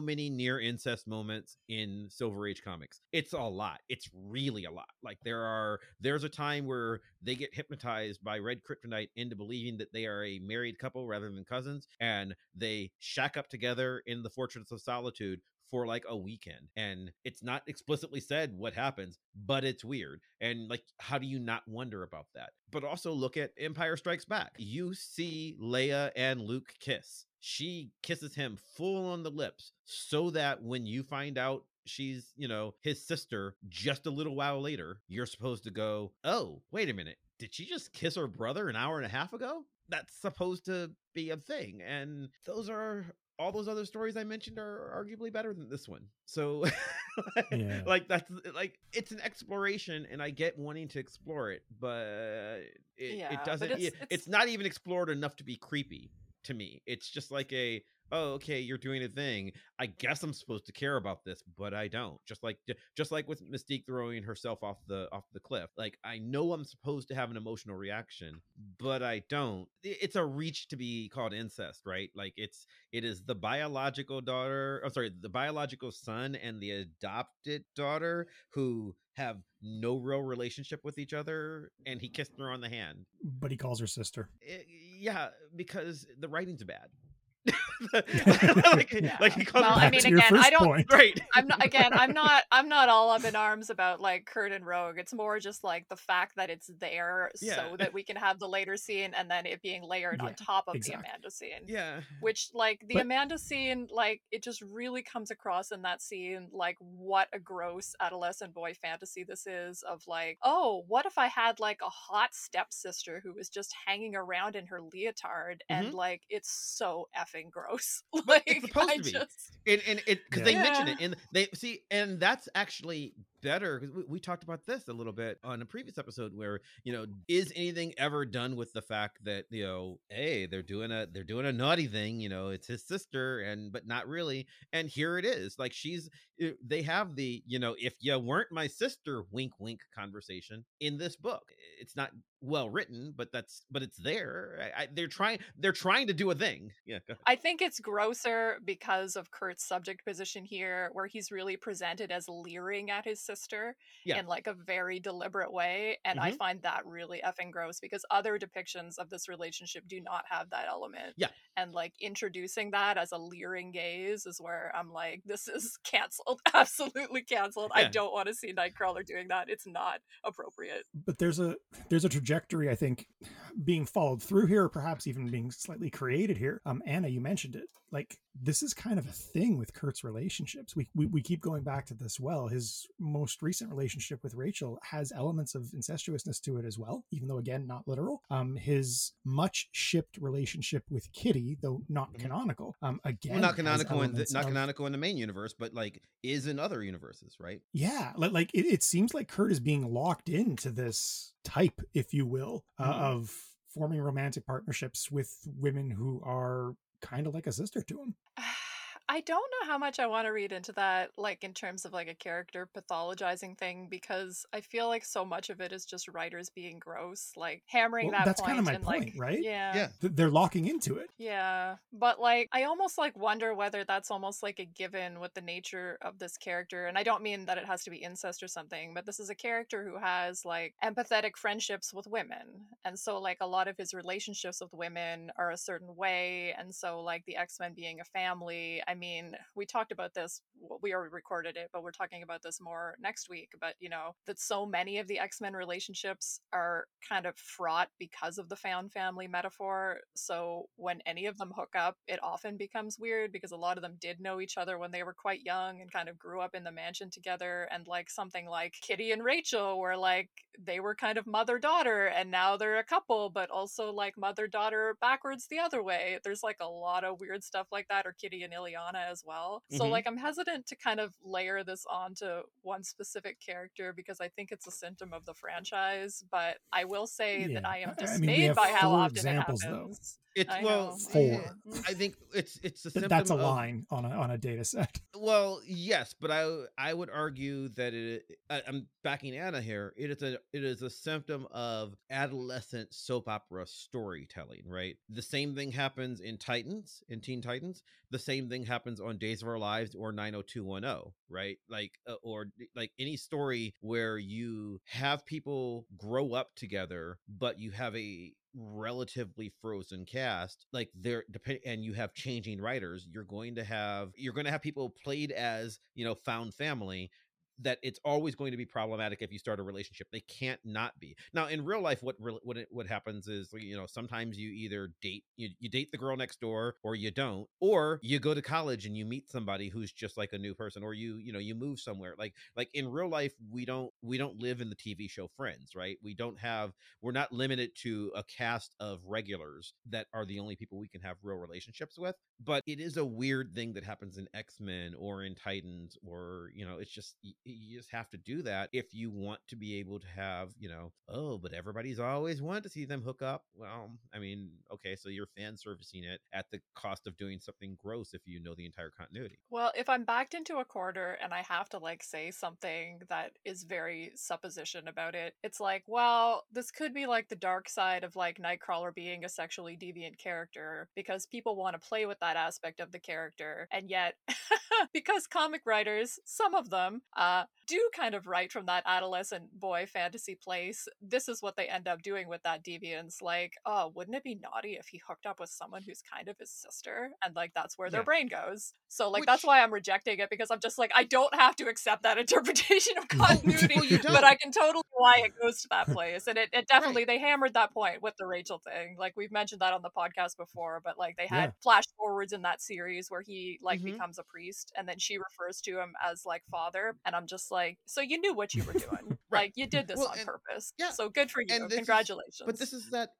[SPEAKER 4] many near incest moments in Silver Age comics. It's a lot. It's really a lot. Like there are there's a time where they get hypnotized by red kryptonite into believing that they are a married couple rather than cousins and they shack up together in the Fortress of Solitude for like a weekend and it's not explicitly said what happens but it's weird and like how do you not wonder about that but also look at empire strikes back you see leia and luke kiss she kisses him full on the lips so that when you find out she's you know his sister just a little while later you're supposed to go oh wait a minute did she just kiss her brother an hour and a half ago that's supposed to be a thing and those are all those other stories I mentioned are arguably better than this one. So
[SPEAKER 5] Yeah.
[SPEAKER 4] like that's like it's an exploration and I get wanting to explore it, but it,
[SPEAKER 1] Yeah,
[SPEAKER 4] it doesn't
[SPEAKER 1] it's-
[SPEAKER 4] it-
[SPEAKER 1] it's-
[SPEAKER 4] it's not even explored enough to be creepy to me. It's just like a oh okay you're doing a thing. I guess i'm supposed to care about this but i don't. Just like just like with mystique throwing herself off the off the cliff. Like i know i'm supposed to have an emotional reaction but i don't. It's a reach to be called incest right? Like it's it is the biological daughter i'm sorry the biological son and the adopted daughter who have no real relationship with each other and he kissed her on the hand
[SPEAKER 5] but he calls her sister.
[SPEAKER 4] Eh, yeah because the writing's bad like,
[SPEAKER 1] Yeah.
[SPEAKER 4] like he calls
[SPEAKER 1] Well, I mean, again, I don't-
[SPEAKER 5] point.
[SPEAKER 4] right
[SPEAKER 1] I'm not again. I'm not. I'm not all up in arms about like Kurt and Rogue. It's more just like the fact that it's there
[SPEAKER 4] Yeah.
[SPEAKER 1] so that we can have the later scene and then it being layered
[SPEAKER 5] Yeah,
[SPEAKER 1] on top of
[SPEAKER 5] exactly.
[SPEAKER 1] the Amanda scene.
[SPEAKER 4] yeah
[SPEAKER 1] Which like the
[SPEAKER 5] But-
[SPEAKER 1] Amanda scene, like it just really comes across in that scene, like what a gross adolescent boy fantasy this is. Of like, oh, what if I had like a hot stepsister who was just hanging around in her leotard, and mm-hmm. like it's so effing gross. like
[SPEAKER 4] it's supposed
[SPEAKER 1] I
[SPEAKER 4] to be.
[SPEAKER 1] just
[SPEAKER 4] and and it because they mention it and they see and that's actually better because we, we talked about this a little bit on a previous episode where you know is anything ever done with the fact that you know hey they're doing a they're doing a naughty thing you know it's his sister and but not really and here it is like she's eh, they have the you know if you weren't my sister wink wink conversation in this book. It's not well written but that's but it's there. I, I, they're trying they're trying to do a thing. Yeah.
[SPEAKER 1] I think it's grosser because of Kurt's subject position here, where he's really presented as leering at his sister
[SPEAKER 4] Yeah.
[SPEAKER 1] in like a very deliberate way. And I
[SPEAKER 4] Mhm.
[SPEAKER 1] find that really effing gross because other depictions of this relationship do not have that element.
[SPEAKER 4] Yeah.
[SPEAKER 1] And like introducing that as a leering gaze is where I'm like, this is canceled. Absolutely canceled. I don't want to see Nightcrawler doing that. It's not appropriate.
[SPEAKER 5] but there's a there's a trajectory i think being followed through here or perhaps even being slightly created here um anna you mentioned it like this is kind of a thing with kurt's relationships we, we we keep going back to this well his most recent relationship with rachel has elements of incestuousness to it as well even though again not literal um his much shipped relationship with kitty though not
[SPEAKER 4] Mhm.
[SPEAKER 5] canonical um again
[SPEAKER 4] well, not canonical in the, not
[SPEAKER 5] of-
[SPEAKER 4] canonical in the main universe, but like is in other universes, right?
[SPEAKER 5] yeah li- like it, it seems like kurt is being locked into this type if you will uh,
[SPEAKER 4] Mhm.
[SPEAKER 5] of forming romantic partnerships with women who are kind of like a sister to him
[SPEAKER 1] I don't know how much I want to read into that, like in terms of like a character pathologizing thing, because I feel like so much of it is just writers being gross, like hammering
[SPEAKER 5] Well,
[SPEAKER 1] that
[SPEAKER 5] that's kinda my
[SPEAKER 1] and
[SPEAKER 5] point,
[SPEAKER 1] like,
[SPEAKER 5] right?
[SPEAKER 1] Yeah.
[SPEAKER 4] Yeah.
[SPEAKER 5] Th- they're locking into it
[SPEAKER 1] Yeah, but like I almost like wonder whether that's almost like a given with the nature of this character. And I don't mean that it has to be incest or something, but this is a character who has like empathetic friendships with women. And so like a lot of his relationships with women are a certain way. And so like the X-Men being a family, I mean, we talked about this we already recorded it, but we're talking about this more next week, but you know, that so many of the X-Men relationships are kind of fraught because of the found family metaphor. So when any of them hook up, it often becomes weird because a lot of them did know each other when they were quite young and kind of grew up in the mansion together. And like something like Kitty and Rachel, were like they were kind of mother daughter and now they're a couple, but also like mother daughter backwards the other way. There's like a lot of weird stuff like that, or Kitty and As well. So
[SPEAKER 4] Mhm.
[SPEAKER 1] like I'm hesitant to kind of layer this onto one specific character because I think it's a symptom of the franchise. But I will say
[SPEAKER 5] Yeah.
[SPEAKER 1] that I am
[SPEAKER 5] I- I
[SPEAKER 1] dismayed
[SPEAKER 5] mean,
[SPEAKER 1] by how often
[SPEAKER 5] examples,
[SPEAKER 1] it
[SPEAKER 5] though.
[SPEAKER 1] Happens.
[SPEAKER 4] It's
[SPEAKER 1] I
[SPEAKER 4] well,
[SPEAKER 1] know.
[SPEAKER 5] Four.
[SPEAKER 4] I think it's it's a symptom
[SPEAKER 5] that's a
[SPEAKER 4] of-
[SPEAKER 5] line on a on a data set
[SPEAKER 4] Well, yes, but I I would argue that it I, I'm backing Anna here. It is a it is a symptom of adolescent soap opera storytelling, right? The same thing happens in Titans, in Teen Titans. The same thing happens on Days of Our Lives or 90210, right? Like uh, or like any story where you have people grow up together but you have a relatively frozen cast like they're depend and you have changing writers you're going to have you're going to have people played as you know found family that it's always going to be problematic if you start a relationship. They can't not be. Now, in real life, what what what happens is you know sometimes you either date you, you date the girl next door or you don't, or you go to college and you meet somebody who's just like a new person, or you you know you move somewhere. Like like in real life, we don't we don't live in the TV show Friends, right? We don't have we're not limited to a cast of regulars that are the only people we can have real relationships with. But it is a weird thing that happens in X Men or in Titans, or you know, it's just you just have to do that if you want to be able to have, you know, oh, but everybody's always wanted to see them hook up. Well, I mean, okay, so you're fan servicing it at the cost of doing something gross if you know the entire continuity.
[SPEAKER 1] Well, if I'm backed into a corner and I have to like say something that is very supposition about it, it's like, well, this could be like the dark side of like Nightcrawler being a sexually deviant character because people want to play with that aspect of the character. And yet, because comic writers, some of them, uh, Uh, do kind of write from that adolescent boy fantasy place. This is what they end up doing with that deviance. Like, oh, wouldn't it be naughty if he hooked up with someone who's kind of his sister? And like, that's where their
[SPEAKER 4] Yeah.
[SPEAKER 1] brain goes. So, like,
[SPEAKER 4] Which-
[SPEAKER 1] that's why I'm rejecting it because I'm just like, I don't have to accept that interpretation of continuity,
[SPEAKER 4] Well,
[SPEAKER 1] but. I can totally why it goes to that place. And it, it definitely, they hammered that point with the Rachel thing. Like, we've mentioned that on the podcast before, but like, they had
[SPEAKER 5] Yeah.
[SPEAKER 1] flash forwards in that series where he like
[SPEAKER 4] Mhm.
[SPEAKER 1] becomes a priest and then she refers to him as like father. And I'm just like, so you knew what you were doing.
[SPEAKER 4] Right.
[SPEAKER 1] Like, you did this
[SPEAKER 4] Well,
[SPEAKER 1] on
[SPEAKER 4] and-
[SPEAKER 1] purpose.
[SPEAKER 4] yeah,
[SPEAKER 1] So good for you.
[SPEAKER 4] and this is-
[SPEAKER 1] Congratulations.
[SPEAKER 4] But this is that.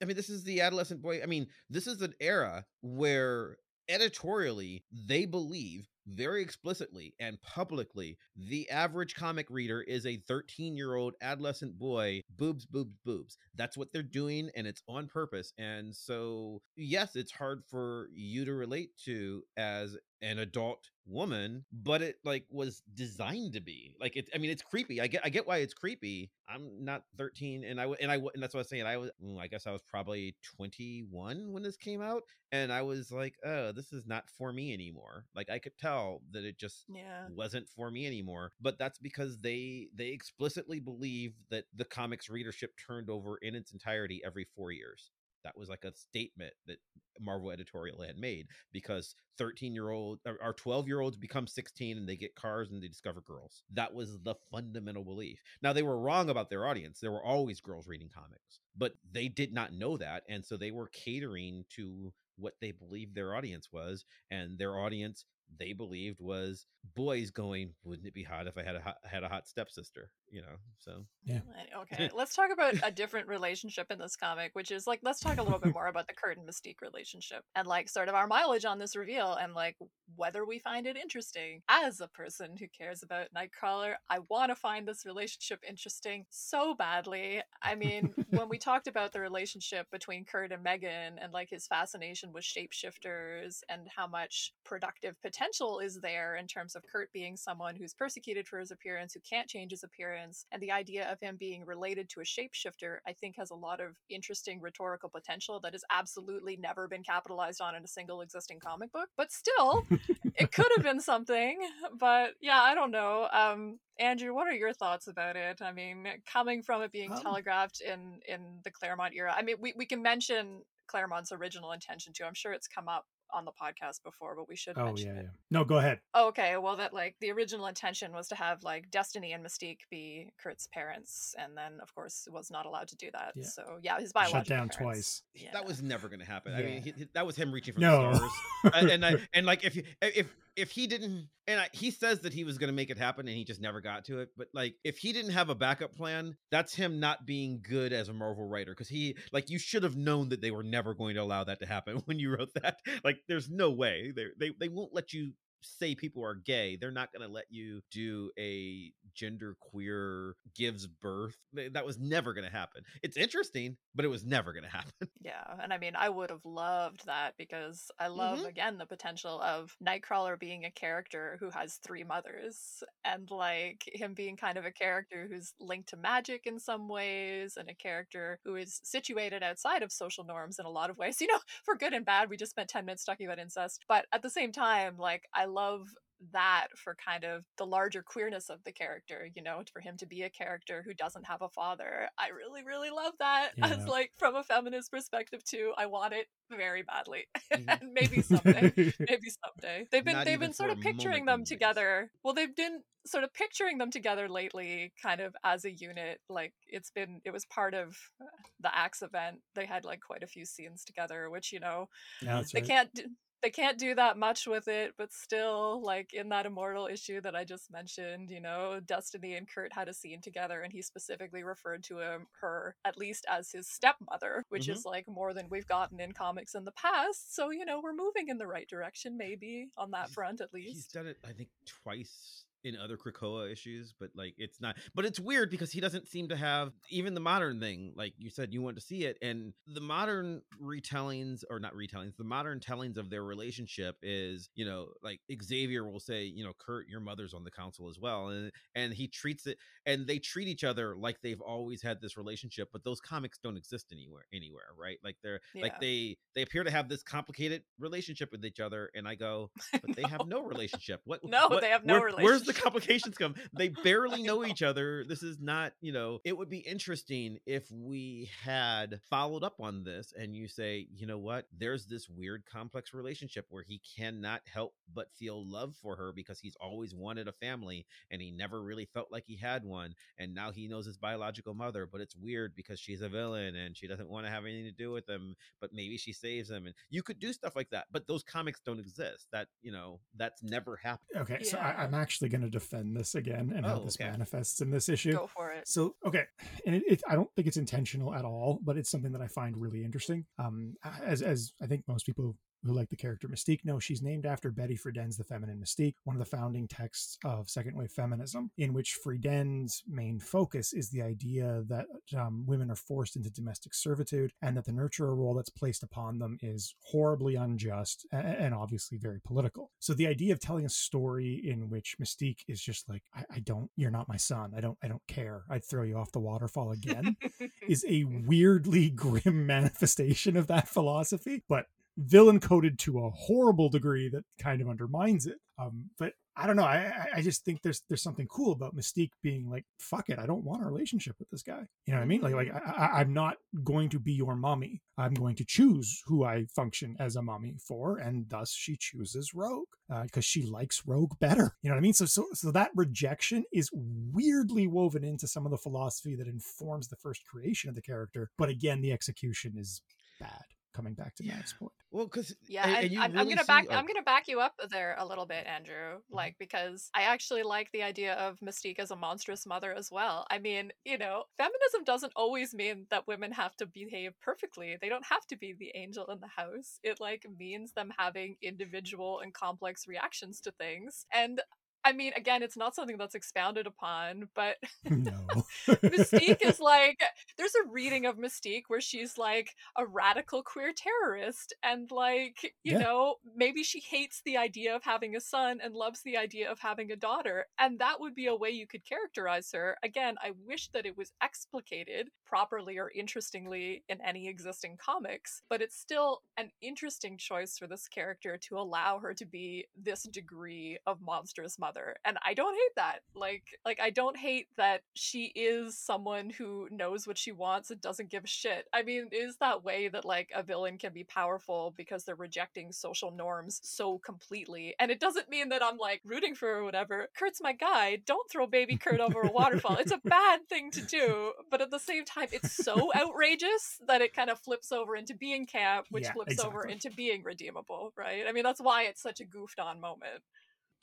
[SPEAKER 4] I mean, this is the adolescent boy. I mean, this is an era where editorially they believe very explicitly and publicly the average comic reader is a 13 year old adolescent boy boobs boobs boobs. That's what they're doing and it's on purpose. And so yes it's hard for you to relate to as an adult woman but it like was designed to be. Like it i mean it's creepy. I get i get why it's creepy. I'm not 13 and i and i and that's what i was saying. I was mm, i guess i was probably 21 when this came out and i was like oh this is not for me anymore. Like i could tell that it just
[SPEAKER 1] yeah.
[SPEAKER 4] wasn't for me anymore but that's because they they explicitly believe that the comics readership turned over in its entirety every 4 years that was like a statement that Marvel editorial had made because 13 year old or- or 12 year olds become 16 and they get cars and they discover girls. That was the fundamental belief. Now they were wrong about their audience. There were always girls reading comics, but they did not know that and so they were catering to what they believed their audience was and their audience they believed was boys going wouldn't it be hot if i had a hot, had a hot stepsister you know so
[SPEAKER 1] Right, eh, Okay, let's talk about a different relationship in this comic, which is like, let's talk a little bit more about the Kurt and Mystique relationship and like sort of our mileage on this reveal and like whether we find it interesting. As a person who cares about Nightcrawler, I want to find this relationship interesting so badly. I mean, when we talked about the relationship between Kurt and Megan and like his fascination with shapeshifters and how much productive potential is there in terms of Kurt being someone who's persecuted for his appearance, who can't change his appearance, and the idea of him being related to a shapeshifter, I think has a lot of interesting rhetorical potential that has absolutely never been capitalized on in a single existing comic book. But still, it could have been something. But yeah, I don't know. Um, Andrew, what are your thoughts about it? I mean, coming from it being
[SPEAKER 5] Um,
[SPEAKER 1] telegraphed in in the Claremont era, I mean, we, we can mention Claremont's original intention too. I'm sure it's come up on the podcast before, but we should
[SPEAKER 5] Oh
[SPEAKER 1] mention
[SPEAKER 5] yeah,
[SPEAKER 1] it.
[SPEAKER 5] yeah. No, go ahead.
[SPEAKER 1] Oh, okay, well, that like the original intention was to have like Destiny and Mystique be Kurt's parents, and then of course was not allowed to do that.
[SPEAKER 5] Yeah.
[SPEAKER 1] So yeah, his biological
[SPEAKER 5] Shut down
[SPEAKER 1] parents.
[SPEAKER 5] twice.
[SPEAKER 1] Yeah.
[SPEAKER 4] that was never going to happen i mean he, he- that was him reaching for
[SPEAKER 5] No.
[SPEAKER 4] the stars and, and I, and like if you if if he didn't and I, he says that he was going to make it happen and he just never got to it but like if he didn't have a backup plan that's him not being good as a marvel writer because he like you should have known that they were never going to allow that to happen when you wrote that. Like there's no way. They they, they won't let you say people are gay, they're not going to let you do a gender queer gives birth. That was never going to happen. It's interesting, but it was never going to happen.
[SPEAKER 1] Yeah, and I mean, I would have loved that because I love
[SPEAKER 4] Mhm.
[SPEAKER 1] again the potential of Nightcrawler being a character who has three mothers and like him being kind of a character who's linked to magic in some ways and a character who is situated outside of social norms in a lot of ways. You know, for good and bad, we just spent 10 minutes talking about incest, but at the same time, like I love that for kind of the larger queerness of the character, you know, for him to be a character who doesn't have a father. I really, really love that.
[SPEAKER 5] Yeah.
[SPEAKER 1] As like from a feminist perspective too. I want it very badly.
[SPEAKER 4] Mhm.
[SPEAKER 1] and maybe someday. maybe someday. They've been
[SPEAKER 4] Not
[SPEAKER 1] they've been sort of picturing them together. Well, they've been sort of picturing them together lately, kind of as a unit. Like it's been it was part of uh, the Axe event. They had like quite a few scenes together, which you know they
[SPEAKER 5] right.
[SPEAKER 1] can't they can't do that much with it but still like in that immortal issue that i just mentioned you know destiny and kurt had a scene together and he specifically referred to him her at least as his stepmother which
[SPEAKER 4] Mhm.
[SPEAKER 1] is like more than we've gotten in comics in the past so you know we're moving in the right direction maybe on that
[SPEAKER 4] He's-
[SPEAKER 1] front at least.
[SPEAKER 4] He's done it, I think, twice in other Krakoa issues, but like it's not. But it's weird because he doesn't seem to have even the modern thing. Like you said, you want to see it, and the modern retellings or not retellings, the modern tellings of their relationship is, you know, like Xavier will say, you know, Kurt, your mother's on the council as well, and and he treats it, and they treat each other like they've always had this relationship, but those comics don't exist anywhere, anywhere, right? Like they're
[SPEAKER 1] yeah
[SPEAKER 4] like they they appear to have this complicated relationship with each other, and I go, but they have no relationship. What?
[SPEAKER 1] No,
[SPEAKER 4] what-
[SPEAKER 1] they have no
[SPEAKER 4] where- Where's the
[SPEAKER 1] relationship.
[SPEAKER 4] Complications come? They barely know
[SPEAKER 1] know.
[SPEAKER 4] each other. This is not, you know. It would be interesting if we had followed up on this, and you say, you know what? There's this weird, complex relationship where he cannot help but feel love for her because he's always wanted a family, and he never really felt like he had one, and now he knows his biological mother, but it's weird because she's a villain and she doesn't want to have anything to do with him but maybe she saves him and you could do stuff like that but those comics don't exist that you know that's never happened
[SPEAKER 5] Okay, so I, I'm actually going to defend this again and how
[SPEAKER 4] Oh,
[SPEAKER 5] this
[SPEAKER 4] okay.
[SPEAKER 5] manifests in this issue.
[SPEAKER 1] go for it
[SPEAKER 5] So okay, and it, it, I don't think it's intentional at all, but it's something that I find really interesting. Um, as as I think most people who like the character Mystique know, she's named after Betty Friedan's The Feminine Mystique, one of the founding texts of second wave feminism, in which Friedan's main focus is the idea that um, women are forced into domestic servitude and that the nurturer role that's placed upon them is horribly unjust a- and obviously very political. So the idea of telling a story in which Mystique is just like, I, I don't, you're not my son. I don't, I don't care. I'd throw you off the waterfall again is a weirdly grim manifestation of that philosophy, but villain coded to a horrible degree that kind of undermines it. Um, but I don't know. I, I- just think there's there's something cool about Mystique being like, "Fuck it, I don't want a relationship with this guy." You know what I mean? Like, like I, I'm not going to be your mommy. I'm going to choose who I function as a mommy for, and thus she chooses Rogue because she likes Rogue better. You know what I mean? So so so that rejection is weirdly woven into some of the philosophy that informs the first creation of the character. But again, the execution is bad. Coming back to
[SPEAKER 4] Yeah.
[SPEAKER 5] Matt's point.
[SPEAKER 4] well because
[SPEAKER 1] Yeah, and,
[SPEAKER 4] you
[SPEAKER 1] I'm, I'm gonna
[SPEAKER 4] see-
[SPEAKER 1] back. I'm gonna back you up there a little bit, Andrew. Mm-hmm. Like because I actually like the idea of Mystique as a monstrous mother as well. I mean, you know, feminism doesn't always mean that women have to behave perfectly. They don't have to be the angel in the house. It like means them having individual and complex reactions to things. And I mean, again, it's not something that's expounded upon, but
[SPEAKER 5] no.
[SPEAKER 1] Mystique is like there's a reading of Mystique where she's like a radical queer terrorist and like you
[SPEAKER 5] Yeah.
[SPEAKER 1] know maybe she hates the idea of having a son and loves the idea of having a daughter and that would be a way you could characterize her again I wish that it was explicated properly or interestingly in any existing comics but it's still an interesting choice for this character to allow her to be this degree of monstrous mother and I don't hate that like like I don't hate that she is someone who knows what she wants and doesn't give a shit. I mean, is that way that like a villain can be powerful because they're rejecting social norms so completely. And it doesn't mean that I'm like rooting for her or whatever. Kurt's my guy. Don't throw baby Kurt over a waterfall. It's a bad thing to do, but at the same time it's so outrageous that it kind of flips over into being camp, which
[SPEAKER 5] Yeah,
[SPEAKER 1] flips over into being redeemable, right? I mean, that's why it's such a goofed on moment.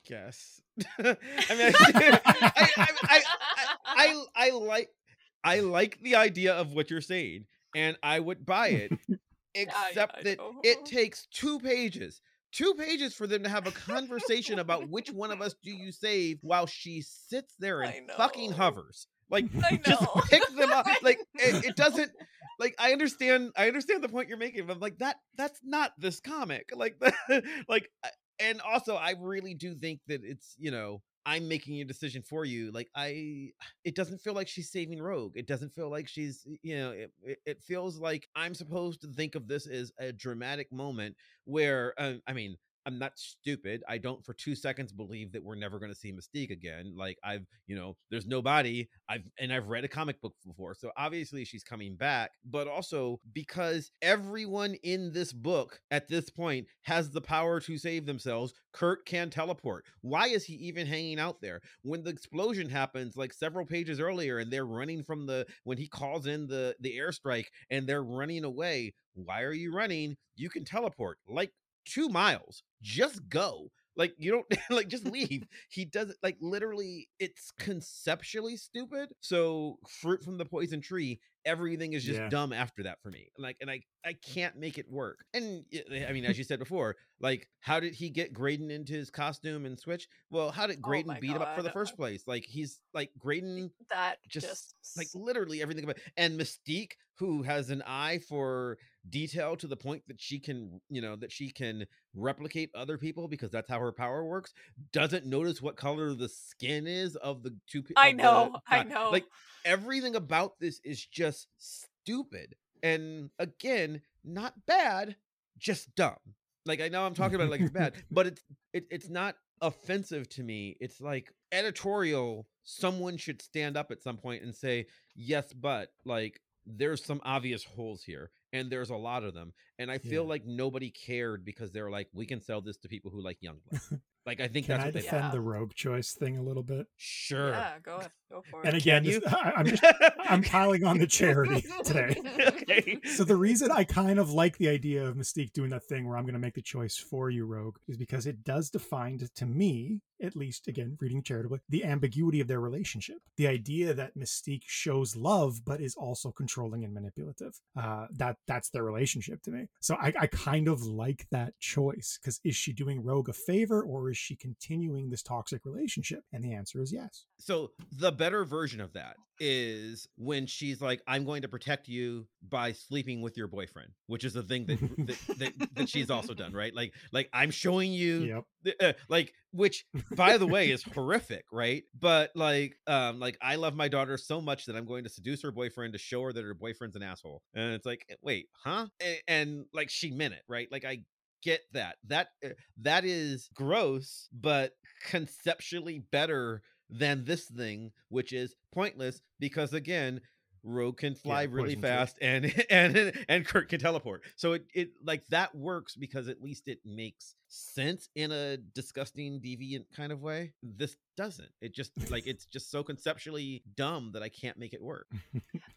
[SPEAKER 4] Yes. I mean, I, I, I, I, I, I like, I like the idea of what you're saying, and I would buy it, except
[SPEAKER 1] I
[SPEAKER 4] that it takes two pages two pages for them to have a conversation about which one of us do you save while she sits there and fucking hovers. Like just pick them up. Like it, it doesn't like I understand I understand the point you're making, but like that that's not this comic. Like like and also I really do think that it's, you know, I'm making a decision for you. Like I it doesn't feel like she's saving Rogue. It doesn't feel like she's, you know, it, it, feels like I'm supposed to think of this as a dramatic moment where uh, I mean, I'm not stupid. I don't for two seconds believe that we're never going to see Mystique again. Like I've, you know, there's nobody. I've and I've read a comic book before, so obviously she's coming back. But also because everyone in this book at this point has the power to save themselves. Kurt can teleport. Why is he even hanging out there when the explosion happens? Like several pages earlier, and they're running from the when he calls in the the airstrike, and they're running away. Why are you running? You can teleport. Like two miles. Just go. Like you don't like just leave. he does it like literally it's conceptually stupid. So fruit from the poison tree, everything is just
[SPEAKER 5] Yeah.
[SPEAKER 4] dumb after that for me. Like and I I can't make it work. And eh, I mean as you said before, like how did he get Graydon into his costume and switch? Well, how did
[SPEAKER 1] Oh
[SPEAKER 4] Graydon
[SPEAKER 1] my
[SPEAKER 4] beat him up for the
[SPEAKER 1] God.
[SPEAKER 4] first place? Like he's like Graydon
[SPEAKER 1] that
[SPEAKER 4] just,
[SPEAKER 1] just,
[SPEAKER 4] like literally everything about and Mystique who has an eye for detail to the point that she can you know that she can replicate other people because that's how her power works doesn't notice what color the skin is of the two pe-
[SPEAKER 1] I
[SPEAKER 4] the
[SPEAKER 1] know, I know.
[SPEAKER 4] like everything about this is just stupid and again not bad just dumb. Like i know i'm talking about it like it's bad but it's it, it's not offensive to me. It's like editorial someone should stand up at some point and say yes but like there's some obvious holes here and there's a lot of them and i feel
[SPEAKER 5] Yeah.
[SPEAKER 4] like nobody cared because they're like we can sell this to people who like youngblood like i think
[SPEAKER 5] Can
[SPEAKER 4] that's
[SPEAKER 5] I
[SPEAKER 4] what they
[SPEAKER 5] defend
[SPEAKER 1] Yeah.
[SPEAKER 5] the rogue choice thing a little bit?
[SPEAKER 4] sure
[SPEAKER 1] Yeah, go ahead. Go for it.
[SPEAKER 5] And again,
[SPEAKER 4] you?
[SPEAKER 5] this- I, I'm just I'm piling on the charity today.
[SPEAKER 4] okay
[SPEAKER 5] So the reason I kind of like the idea of Mystique doing that thing where I'm going to make the choice for you, Rogue, is because it does define to- to me, at least again reading charitably, the ambiguity of their relationship. The idea that Mystique shows love but is also controlling and manipulative. Uh, that that's their relationship to me. So I, I kind of like that choice because is she doing Rogue a favor or is she continuing this toxic relationship? And the answer is yes.
[SPEAKER 4] So the better version of that is when she's like, "I'm going to protect you by sleeping with your boyfriend," which is the thing that that, that, that she's also done, right? Like, like I'm showing you,
[SPEAKER 5] Yep.
[SPEAKER 4] uh, like, which by the way is horrific, right? But like, um, like I love my daughter so much that I'm going to seduce her boyfriend to show her that her boyfriend's an asshole, and it's like, "Eh, wait, huh? A- And, like she meant it, right? Like I get that that uh, that is gross but conceptually better than this thing which is pointless because again rogue can fly really
[SPEAKER 5] poison tree.
[SPEAKER 4] fast and and and kurt can teleport so it, it like that works because at least it makes sense in a disgusting deviant kind of way this doesn't it just like it's just so conceptually dumb that i can't make it work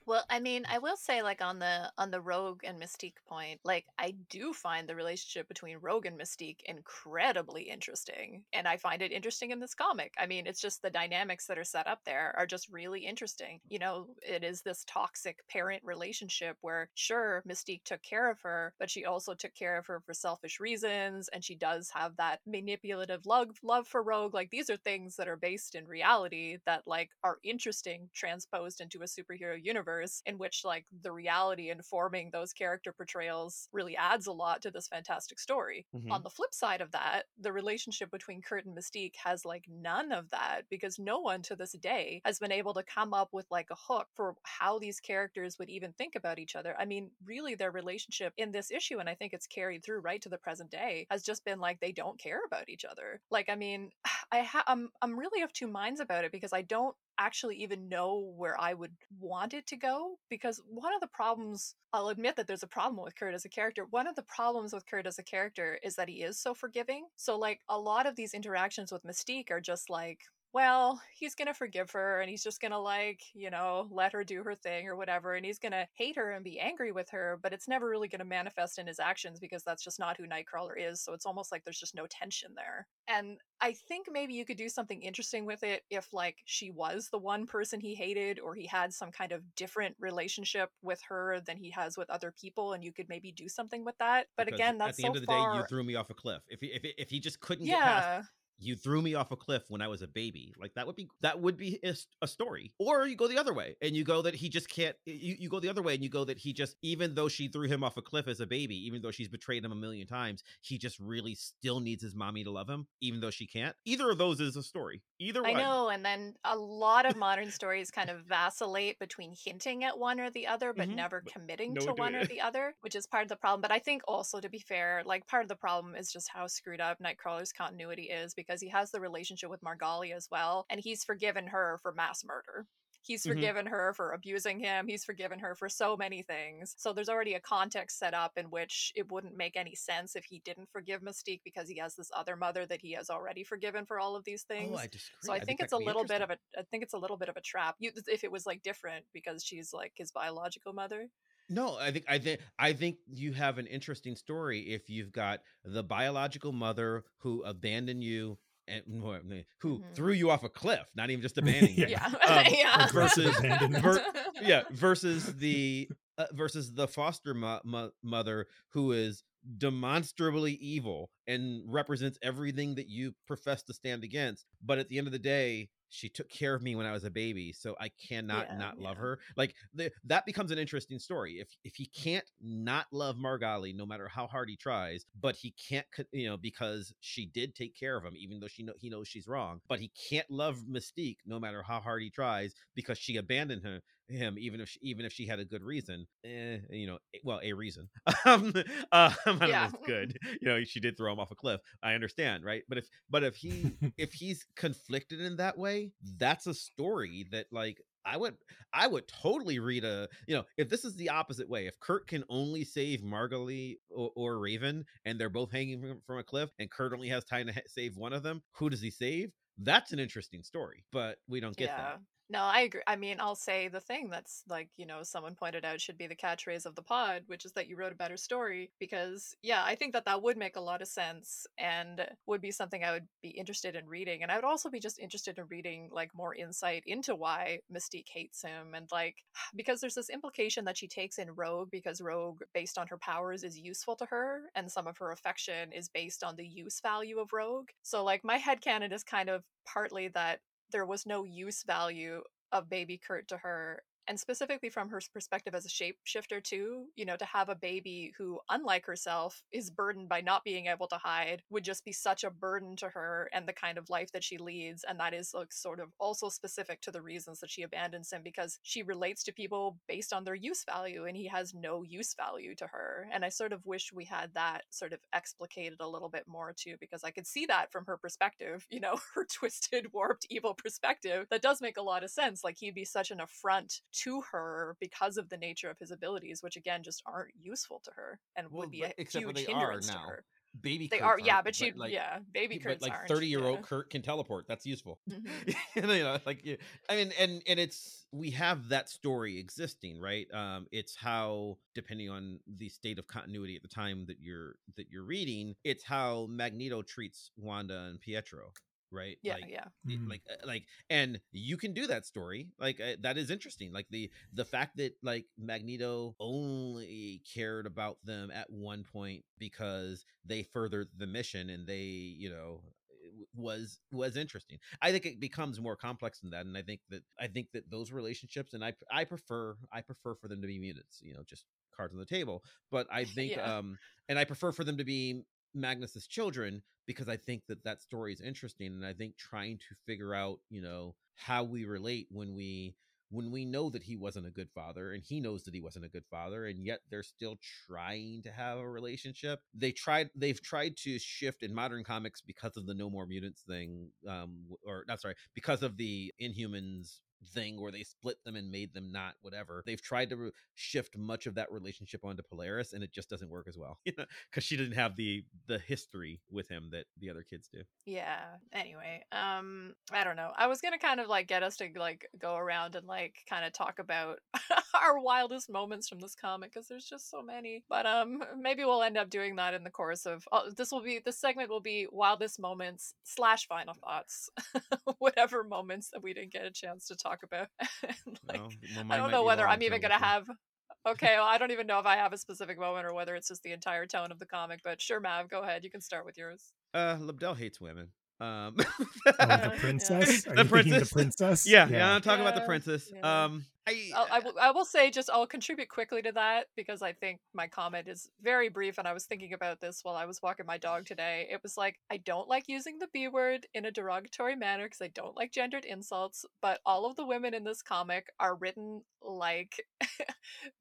[SPEAKER 1] Well, I mean, I will say, like on the on the Rogue and Mystique point, like I do find the relationship between Rogue and Mystique incredibly interesting, and I find it interesting in this comic. I mean, it's just the dynamics that are set up there are just really interesting. You know, it is this toxic parent relationship where, sure, Mystique took care of her, but she also took care of her for selfish reasons, and she does have that manipulative love love for Rogue. Like these are things that are based in reality that like are interesting transposed into a superhero universe in which like the reality informing those character portrayals really adds a lot to this fantastic story.
[SPEAKER 4] Mhm.
[SPEAKER 1] On the flip side of that, the relationship between Kurt and Mystique has like none of that because no one to this day has been able to come up with like a hook for how these characters would even think about each other. I mean, really their relationship in this issue and I think it's carried through right to the present day has just been like they don't care about each other. Like I mean, I ha- I'm I'm really of two minds about it because I don't actually even know where I would want it to go because one of the problems I'll admit that there's a problem with Kurt as a character. One of the problems with Kurt as a character is that he is so forgiving. So like a lot of these interactions with Mystique are just like well, he's gonna forgive her and he's just gonna like, you know, let her do her thing or whatever, and he's gonna hate her and be angry with her, but it's never really gonna manifest in his actions because that's just not who Nightcrawler is. So it's almost like there's just no tension there. And I think maybe you could do something interesting with it if like she was the one person he hated or he had some kind of different relationship with her than he has with other people and you could maybe do something with that. But
[SPEAKER 4] Because
[SPEAKER 1] again, that's
[SPEAKER 4] at the
[SPEAKER 1] so
[SPEAKER 4] end of the
[SPEAKER 1] far
[SPEAKER 4] day, you threw me off a cliff. If he, if if he just couldn't get past
[SPEAKER 1] yeah.
[SPEAKER 4] You threw me off a cliff when I was a baby. Like that would be that would be a story. Or you go the other way and you go that he just can't. You, you go the other way and you go that he just even though she threw him off a cliff as a baby, even though she's betrayed him a million times, he just really still needs his mommy to love him, even though she can't. Either of those is a story. Either way,
[SPEAKER 1] I
[SPEAKER 4] one.
[SPEAKER 1] know, and then a lot of modern stories kind of vacillate between hinting at one or the other, but
[SPEAKER 4] Mhm.
[SPEAKER 1] never
[SPEAKER 4] But
[SPEAKER 1] committing
[SPEAKER 4] no
[SPEAKER 1] to one or the other, which is part of the problem. But I think also, to be fair, like part of the problem is just how screwed up Nightcrawler's continuity is because he has the relationship with Margali as well, and he's forgiven her for mass murder. He's
[SPEAKER 4] Mhm.
[SPEAKER 1] forgiven her for abusing him. He's forgiven her for so many things. So there's already a context set up in which it wouldn't make any sense if he didn't forgive Mystique because he has this other mother that he has already forgiven for all of these things.
[SPEAKER 4] Oh, I disagree.
[SPEAKER 1] So I, think, it's a little bit of a I think it's a little bit of a trap. You, if it was like different because she's like his biological mother.
[SPEAKER 4] No, I think I think I think you have an interesting story if you've got the biological mother who abandoned you and who
[SPEAKER 1] Mhm.
[SPEAKER 4] threw you off a cliff, not even just abandoning you.
[SPEAKER 1] Yeah.
[SPEAKER 4] Um,
[SPEAKER 1] yeah.
[SPEAKER 4] versus- ver- yeah versus the uh, versus the foster mo- mo- mother who is demonstrably evil and represents everything that you profess to stand against but at the end of the day she took care of me when i was a baby so i cannot
[SPEAKER 1] Yeah,
[SPEAKER 4] not love her. Like the, that becomes an interesting story. If if he can't not love margali no matter how hard he tries but he can't you know because she did take care of him even though she know he knows she's wrong but he can't love mystique no matter how hard he tries because she abandoned him him even if she, even if she had a good reason eh, you know well a reason. Um uh, know
[SPEAKER 1] Yeah.
[SPEAKER 4] good you know she did throw him off a cliff. I understand right? But if but if he if he's conflicted in that way that's a story that like I would I would totally read a you know if this is the opposite way if Kurt can only save Margali or, or Raven and they're both hanging from, from a cliff and Kurt only has time to ha- save one of them who does he save that's an interesting story but we don't get
[SPEAKER 1] yeah.
[SPEAKER 4] that
[SPEAKER 1] No, I agree. I mean, I'll say the thing that's like, you know, someone pointed out should be the catchphrase of the pod, which is that you wrote a better story. Because, yeah, I think that that would make a lot of sense and would be something I would be interested in reading. And I would also be just interested in reading like more insight into why Mystique hates him. And like, because there's this implication that she takes in Rogue because Rogue, based on her powers, is useful to her. And some of her affection is based on the use value of Rogue. So, like, my headcanon is kind of partly that there was no use value of baby Kurt to her. And specifically from her perspective as a shapeshifter, too, you know, to have a baby who, unlike herself, is burdened by not being able to hide would just be such a burden to her and the kind of life that she leads. And that is like sort of also specific to the reasons that she abandons him because she relates to people based on their use value and he has no use value to her. And I sort of wish we had that sort of explicated a little bit more too, because I could see that from her perspective, you know, her twisted, warped, evil perspective. That does make a lot of sense. Like he'd be such an affront to her because of the nature of his abilities, which again just aren't useful to her and
[SPEAKER 6] Well,
[SPEAKER 1] would be a huge hindrance to her.
[SPEAKER 6] Baby,
[SPEAKER 1] They
[SPEAKER 6] Kurt's
[SPEAKER 1] are, yeah, but she,
[SPEAKER 6] like,
[SPEAKER 1] yeah, baby
[SPEAKER 4] but like 30 year old
[SPEAKER 1] yeah.
[SPEAKER 4] Kurt can teleport that's useful
[SPEAKER 1] Mhm.
[SPEAKER 4] you know like yeah, i mean and and it's we have that story existing right um it's how depending on the state of continuity at the time that you're that you're reading it's how magneto treats wanda and pietro right
[SPEAKER 1] Yeah,
[SPEAKER 4] like
[SPEAKER 1] yeah.
[SPEAKER 4] it-
[SPEAKER 5] Mm.
[SPEAKER 4] like uh, like and you can do that story like uh, that is interesting like the the fact that like magneto only cared about them at one point because they furthered the mission and they you know was was interesting i think it becomes more complex than that and i think that i think that those relationships and i i prefer i prefer for them to be mutants you know just cards on the table but i think
[SPEAKER 1] Yeah.
[SPEAKER 4] um and i prefer for them to be magnus's children because i think that that story is interesting and i think trying to figure out you know how we relate when we when we know that he wasn't a good father and he knows that he wasn't a good father and yet they're still trying to have a relationship. They tried they've tried to shift in modern comics because of the no more mutants thing um or not sorry because of the inhumans thing where they split them and made them not whatever. They've tried to re- shift much of that relationship onto Polaris, and it just doesn't work as well. You know, because she didn't have the the history with him that the other kids do.
[SPEAKER 1] Yeah. Anyway, um, I don't know. I was gonna kind of like get us to like go around and like kind of talk about our wildest moments from this comic because there's just so many. But um, maybe we'll end up doing that in the course of uh, this. Will be this segment will be wildest moments slash final thoughts, whatever moments that we didn't get a chance to talk about. Like,
[SPEAKER 4] Well, well,
[SPEAKER 1] I don't know whether I'm even gonna have. Okay, well, I don't even know if I have a specific moment or whether it's just the entire tone of the comic. But sure, Mav, go ahead. You can start with yours.
[SPEAKER 4] Uh, Lobdell hates women. Um,
[SPEAKER 5] Oh,
[SPEAKER 1] Yeah.
[SPEAKER 5] the princess. Are
[SPEAKER 4] The
[SPEAKER 5] you
[SPEAKER 4] princess.
[SPEAKER 5] the princess?
[SPEAKER 4] yeah, yeah, I'm talking about the princess.
[SPEAKER 1] yeah.
[SPEAKER 4] Um, I,
[SPEAKER 1] I'll, I will. I will say just I'll contribute quickly to that because I think my comment is very brief, and I was thinking about this while I was walking my dog today. It was like I don't like using the B word in a derogatory manner because I don't like gendered insults, but all of the women in this comic are written like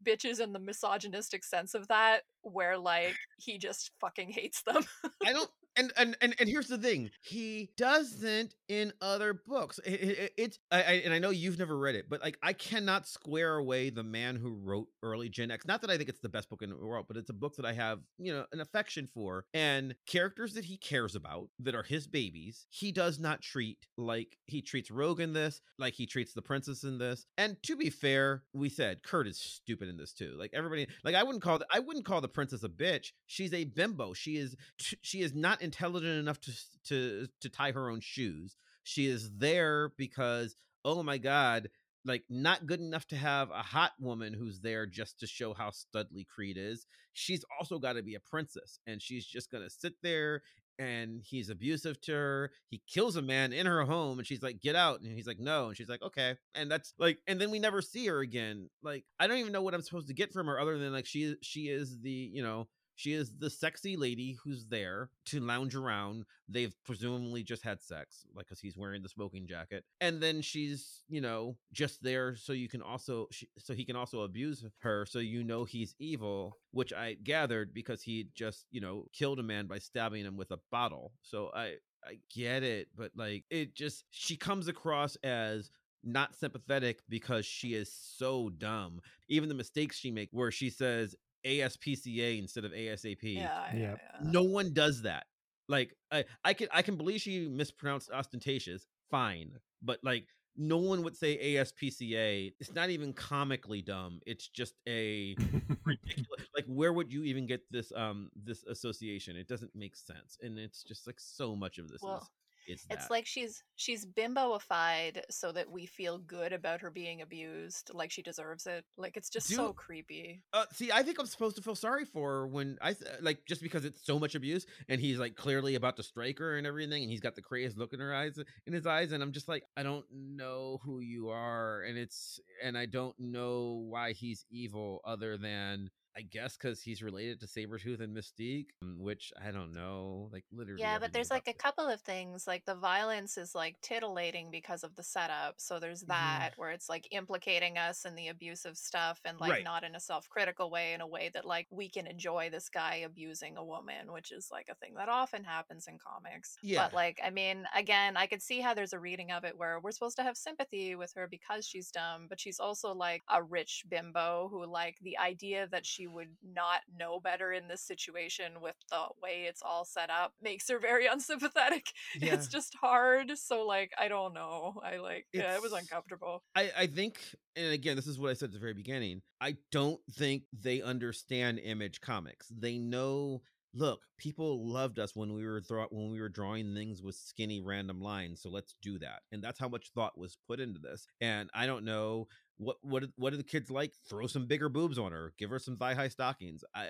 [SPEAKER 1] bitches in the misogynistic sense of that, where like he just fucking hates them.
[SPEAKER 4] I don't. And, and and and here's the thing: he doesn't in other books. It, it- it's I, I and I know you've never read it, but like I cannot square away the man who wrote early Gen X. Not that I think it's the best book in the world, but it's a book that I have you know an affection for, and characters that he cares about that are his babies. He does not treat like he treats Rogue in this, like he treats the princess in this. And to be fair, we said Kurt is stupid in this too. Like everybody, like I wouldn't call the, I wouldn't call the princess a bitch. She's a bimbo. She is she is not intelligent enough to to uh, to tie her own shoes. She is there because oh my god, like not good enough to have a hot woman who's there just to show how studly Creed is. She's also got to be a princess, and she's just gonna sit there. And he's abusive to her. He kills a man in her home, and she's like, "Get out!" And he's like, "No." And she's like, "Okay." And that's like, and then we never see her again. Like, I don't even know what I'm supposed to get from her other than like she she is the you know she is the sexy lady who's there to lounge around. They've presumably just had sex, like because he's wearing the smoking jacket, and then she's you know just there so you can also she, so he can also abuse her, so you know he's evil, which I gathered because he just you know killed a man by stabbing him with a bottle. So I I get it, but like it just she comes across as not sympathetic because she is so dumb. Even the mistakes she makes where she says ASPCA instead of ASAP.
[SPEAKER 1] yeah, yeah, yeah.
[SPEAKER 4] No one does that. Like I I can I can believe she mispronounced ostentatious, fine. But like no one would say ASPCA. It's not even comically dumb. It's just a ridiculous like where would you even get this um this association? It doesn't make sense. And it's just like so much of this
[SPEAKER 1] Well,
[SPEAKER 4] is it's that.
[SPEAKER 1] It's like she's she's bimboified so that we feel good about her being abused, like she deserves it. Like it's just so creepy.
[SPEAKER 4] Uh, see, I think I'm supposed to feel sorry for her when I like just because it's so much abuse, and he's like clearly about to strike her and everything, and he's got the craziest look in her eyes, in his eyes, and I'm just like, I don't know who you are, and it's, and I don't know why he's evil, other than I guess because he's related to Sabretooth and Mystique, um, which I don't know, like literally.
[SPEAKER 1] Yeah, but there's like a
[SPEAKER 4] it.
[SPEAKER 1] couple of things. Like the violence is like titillating because of the setup. So there's that where it's like implicating us in the abusive stuff and like
[SPEAKER 4] Right.
[SPEAKER 1] not in a self critical way, in a way that like we can enjoy this guy abusing a woman, which is like a thing that often happens in comics.
[SPEAKER 4] Yeah.
[SPEAKER 1] But like, I mean, again, I could see how there's a reading of it where we're supposed to have sympathy with her because she's dumb, but she's also like a rich bimbo who like the idea that she would not know better in this situation with the way it's all set up makes her very unsympathetic.
[SPEAKER 4] Yeah.
[SPEAKER 1] It's just hard. So like I don't know. I like yeah, it was uncomfortable.
[SPEAKER 4] I, I think, and again, this is what I said at the very beginning. I don't think they understand image comics. They know. Look, people loved us when we were thro- when we were drawing things with skinny random lines. So let's do that, and that's how much thought was put into this. And I don't know what what what do the kids like? Throw some bigger boobs on her, give her some thigh high stockings, I,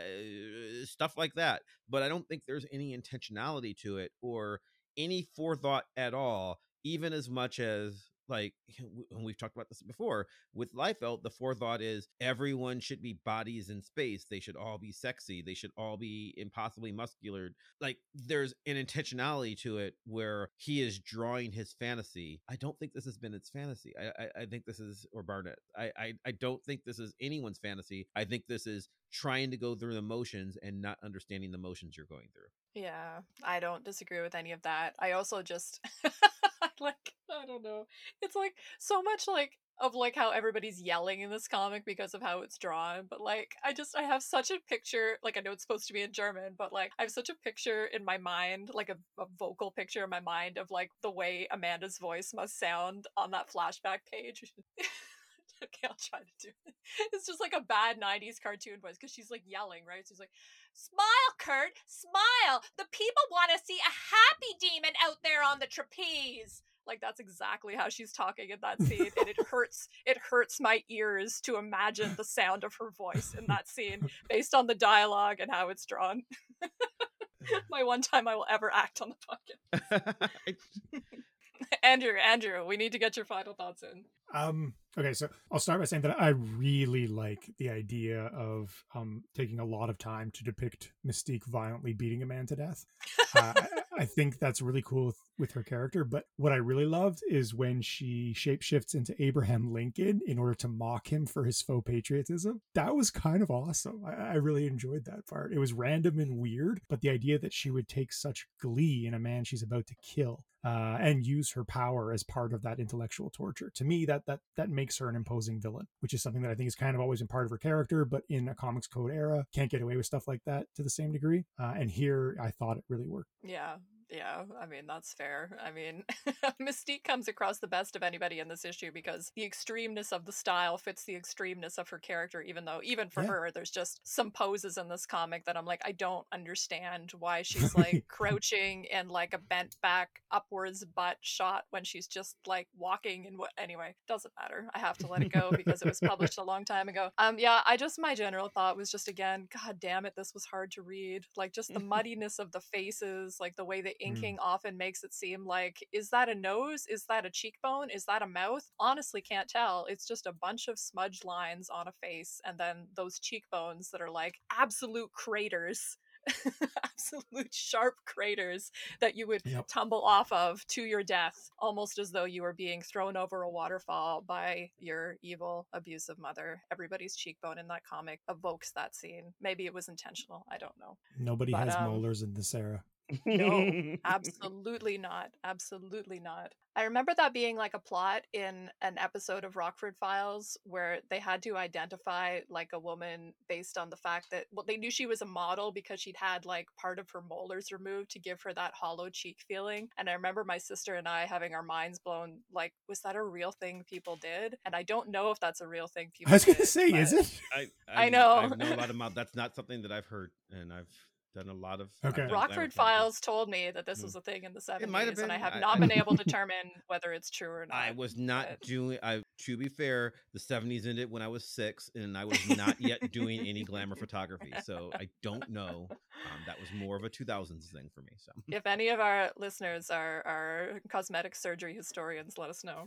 [SPEAKER 4] stuff like that. But I don't think there's any intentionality to it or any forethought at all, even as much as like we've talked about this before with Liefeld, the forethought is everyone should be bodies in space. They should all be sexy. They should all be impossibly muscular. Like there's an intentionality to it where he is drawing his fantasy. I don't think this has been its fantasy. I I, I think this is or Barnett. I, I I don't think this is anyone's fantasy. I think this is trying to go through the motions and not understanding the motions you're going through.
[SPEAKER 1] Yeah, I don't disagree with any of that. I also just like I don't know. It's like so much like of like how everybody's yelling in this comic because of how it's drawn but like i just i have such a picture like i know it's supposed to be in german but like i have such a picture in my mind like a, a vocal picture in my mind of like the way amanda's voice must sound on that flashback page. Okay i'll try to do it. It's just like a bad 90s cartoon voice because she's like yelling right? She's like smile kurt smile the people want to see a happy demon out there on the trapeze like that's exactly how she's talking in that scene, and it hurts. It hurts my ears to imagine the sound of her voice in that scene, based on the dialogue and how it's drawn. my one time I will ever act on the podcast. Andrew, Andrew, we need to get your final thoughts in.
[SPEAKER 5] Um, okay, so I'll start by saying that I really like the idea of um, taking a lot of time to depict Mystique violently beating a man to death. Uh, I, I think that's really cool with, her character. But what I really loved is when she shapeshifts into Abraham Lincoln in order to mock him for his faux patriotism. That was kind of awesome. I, I really enjoyed that part. It was random and weird, but the idea that she would take such glee in a man she's about to kill uh, and use her power as part of that intellectual torture. To me, that that that makes her an imposing villain, which is something that I think is kind of always been part of her character, but in a comics code era, can't get away with stuff like that to the same degree. Uh, and here, I thought it really worked.
[SPEAKER 1] Yeah, yeah, I mean, that's fair. I mean, Mystique comes across the best of anybody in this issue because the extremeness of the style fits the extremeness of her character, even though, even for
[SPEAKER 5] Yeah.
[SPEAKER 1] her, there's just some poses in this comic that I'm like, I don't understand why she's like crouching in like a bent back upwards butt shot when she's just like walking and what. Anyway, doesn't matter. I have to let it go because it was published a long time ago. Um, yeah, I just, my general thought was just again, God damn it, this was hard to read. Like, just the muddiness of the faces, like the way the inking often makes it seem like is that a nose? Is that a cheekbone? Is that a mouth? Honestly can't tell. It's just a bunch of smudged lines on a face and then those cheekbones that are like absolute craters absolute sharp craters that you would
[SPEAKER 5] Yep.
[SPEAKER 1] tumble off of to your death almost as though you were being thrown over a waterfall by your evil abusive mother. Everybody's cheekbone in that comic evokes that scene. Maybe it was intentional. I don't know.
[SPEAKER 5] Nobody
[SPEAKER 1] But,
[SPEAKER 5] has
[SPEAKER 1] um,
[SPEAKER 5] molars in this era.
[SPEAKER 1] No, absolutely not. Absolutely not. I remember that being like a plot in an episode of Rockford Files where they had to identify like a woman based on the fact that well they knew she was a model because she'd had like part of her molars removed to give her that hollow cheek feeling. And I remember my sister and I having our minds blown like was that a real thing people did? And I don't know if that's a real thing people
[SPEAKER 5] I was going to say, is it?
[SPEAKER 4] I,
[SPEAKER 1] I know.
[SPEAKER 4] I know a lot about. That's not something that I've heard, and I've done a lot of.
[SPEAKER 5] Okay.
[SPEAKER 4] done
[SPEAKER 1] Rockford Files told me that this
[SPEAKER 4] Hmm.
[SPEAKER 1] was a thing in the
[SPEAKER 4] It might have
[SPEAKER 1] 70s, and I have not
[SPEAKER 4] I-
[SPEAKER 1] been able to determine whether it's true or not.
[SPEAKER 4] I was not
[SPEAKER 1] but-
[SPEAKER 4] doing. I to be fair, the '70s ended when I was six, and I was not yet doing any glamour photography, so I don't know. Um, that was more of a 2000s thing for me. So
[SPEAKER 1] if any of our listeners are, are cosmetic surgery historians, let us know.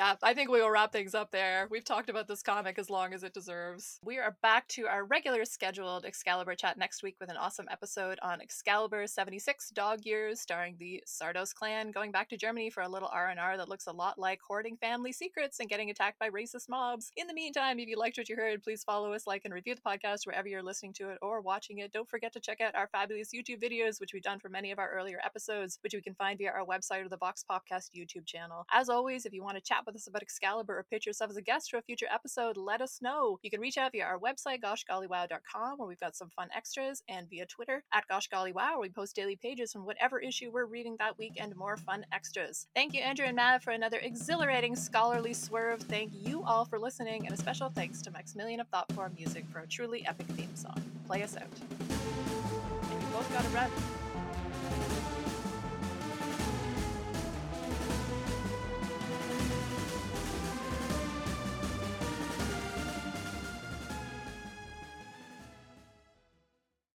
[SPEAKER 1] Yeah, I think we will wrap things up there. We've talked about this comic as long as it deserves. We are back to our regular scheduled Excalibur chat next week with an awesome episode on Excalibur 76 Dog Years starring the Szardos clan going back to Germany for a little R&R that looks a lot like hoarding family secrets and getting attacked by racist mobs. In the meantime, if you liked what you heard, please follow us, like and review the podcast wherever you're listening to it or watching it. Don't forget to check out our fabulous YouTube videos, which we've done for many of our earlier episodes, which you can find via our website or the Vox Popcast YouTube channel. As always, if you want to chat with us about Excalibur or pitch yourself as a guest for a future episode, let us know. You can reach out via our website, goshgollywow.com, where we've got some fun extras, and via Twitter at goshgollywow, where we post daily pages from whatever issue we're reading that week and more fun extras. Thank you, Andrew and Matt, for another exhilarating scholarly swerve. Thank you all for listening, and a special thanks to Maximilian of Thoughtform Music for a truly epic theme song. Play us out. And both got run.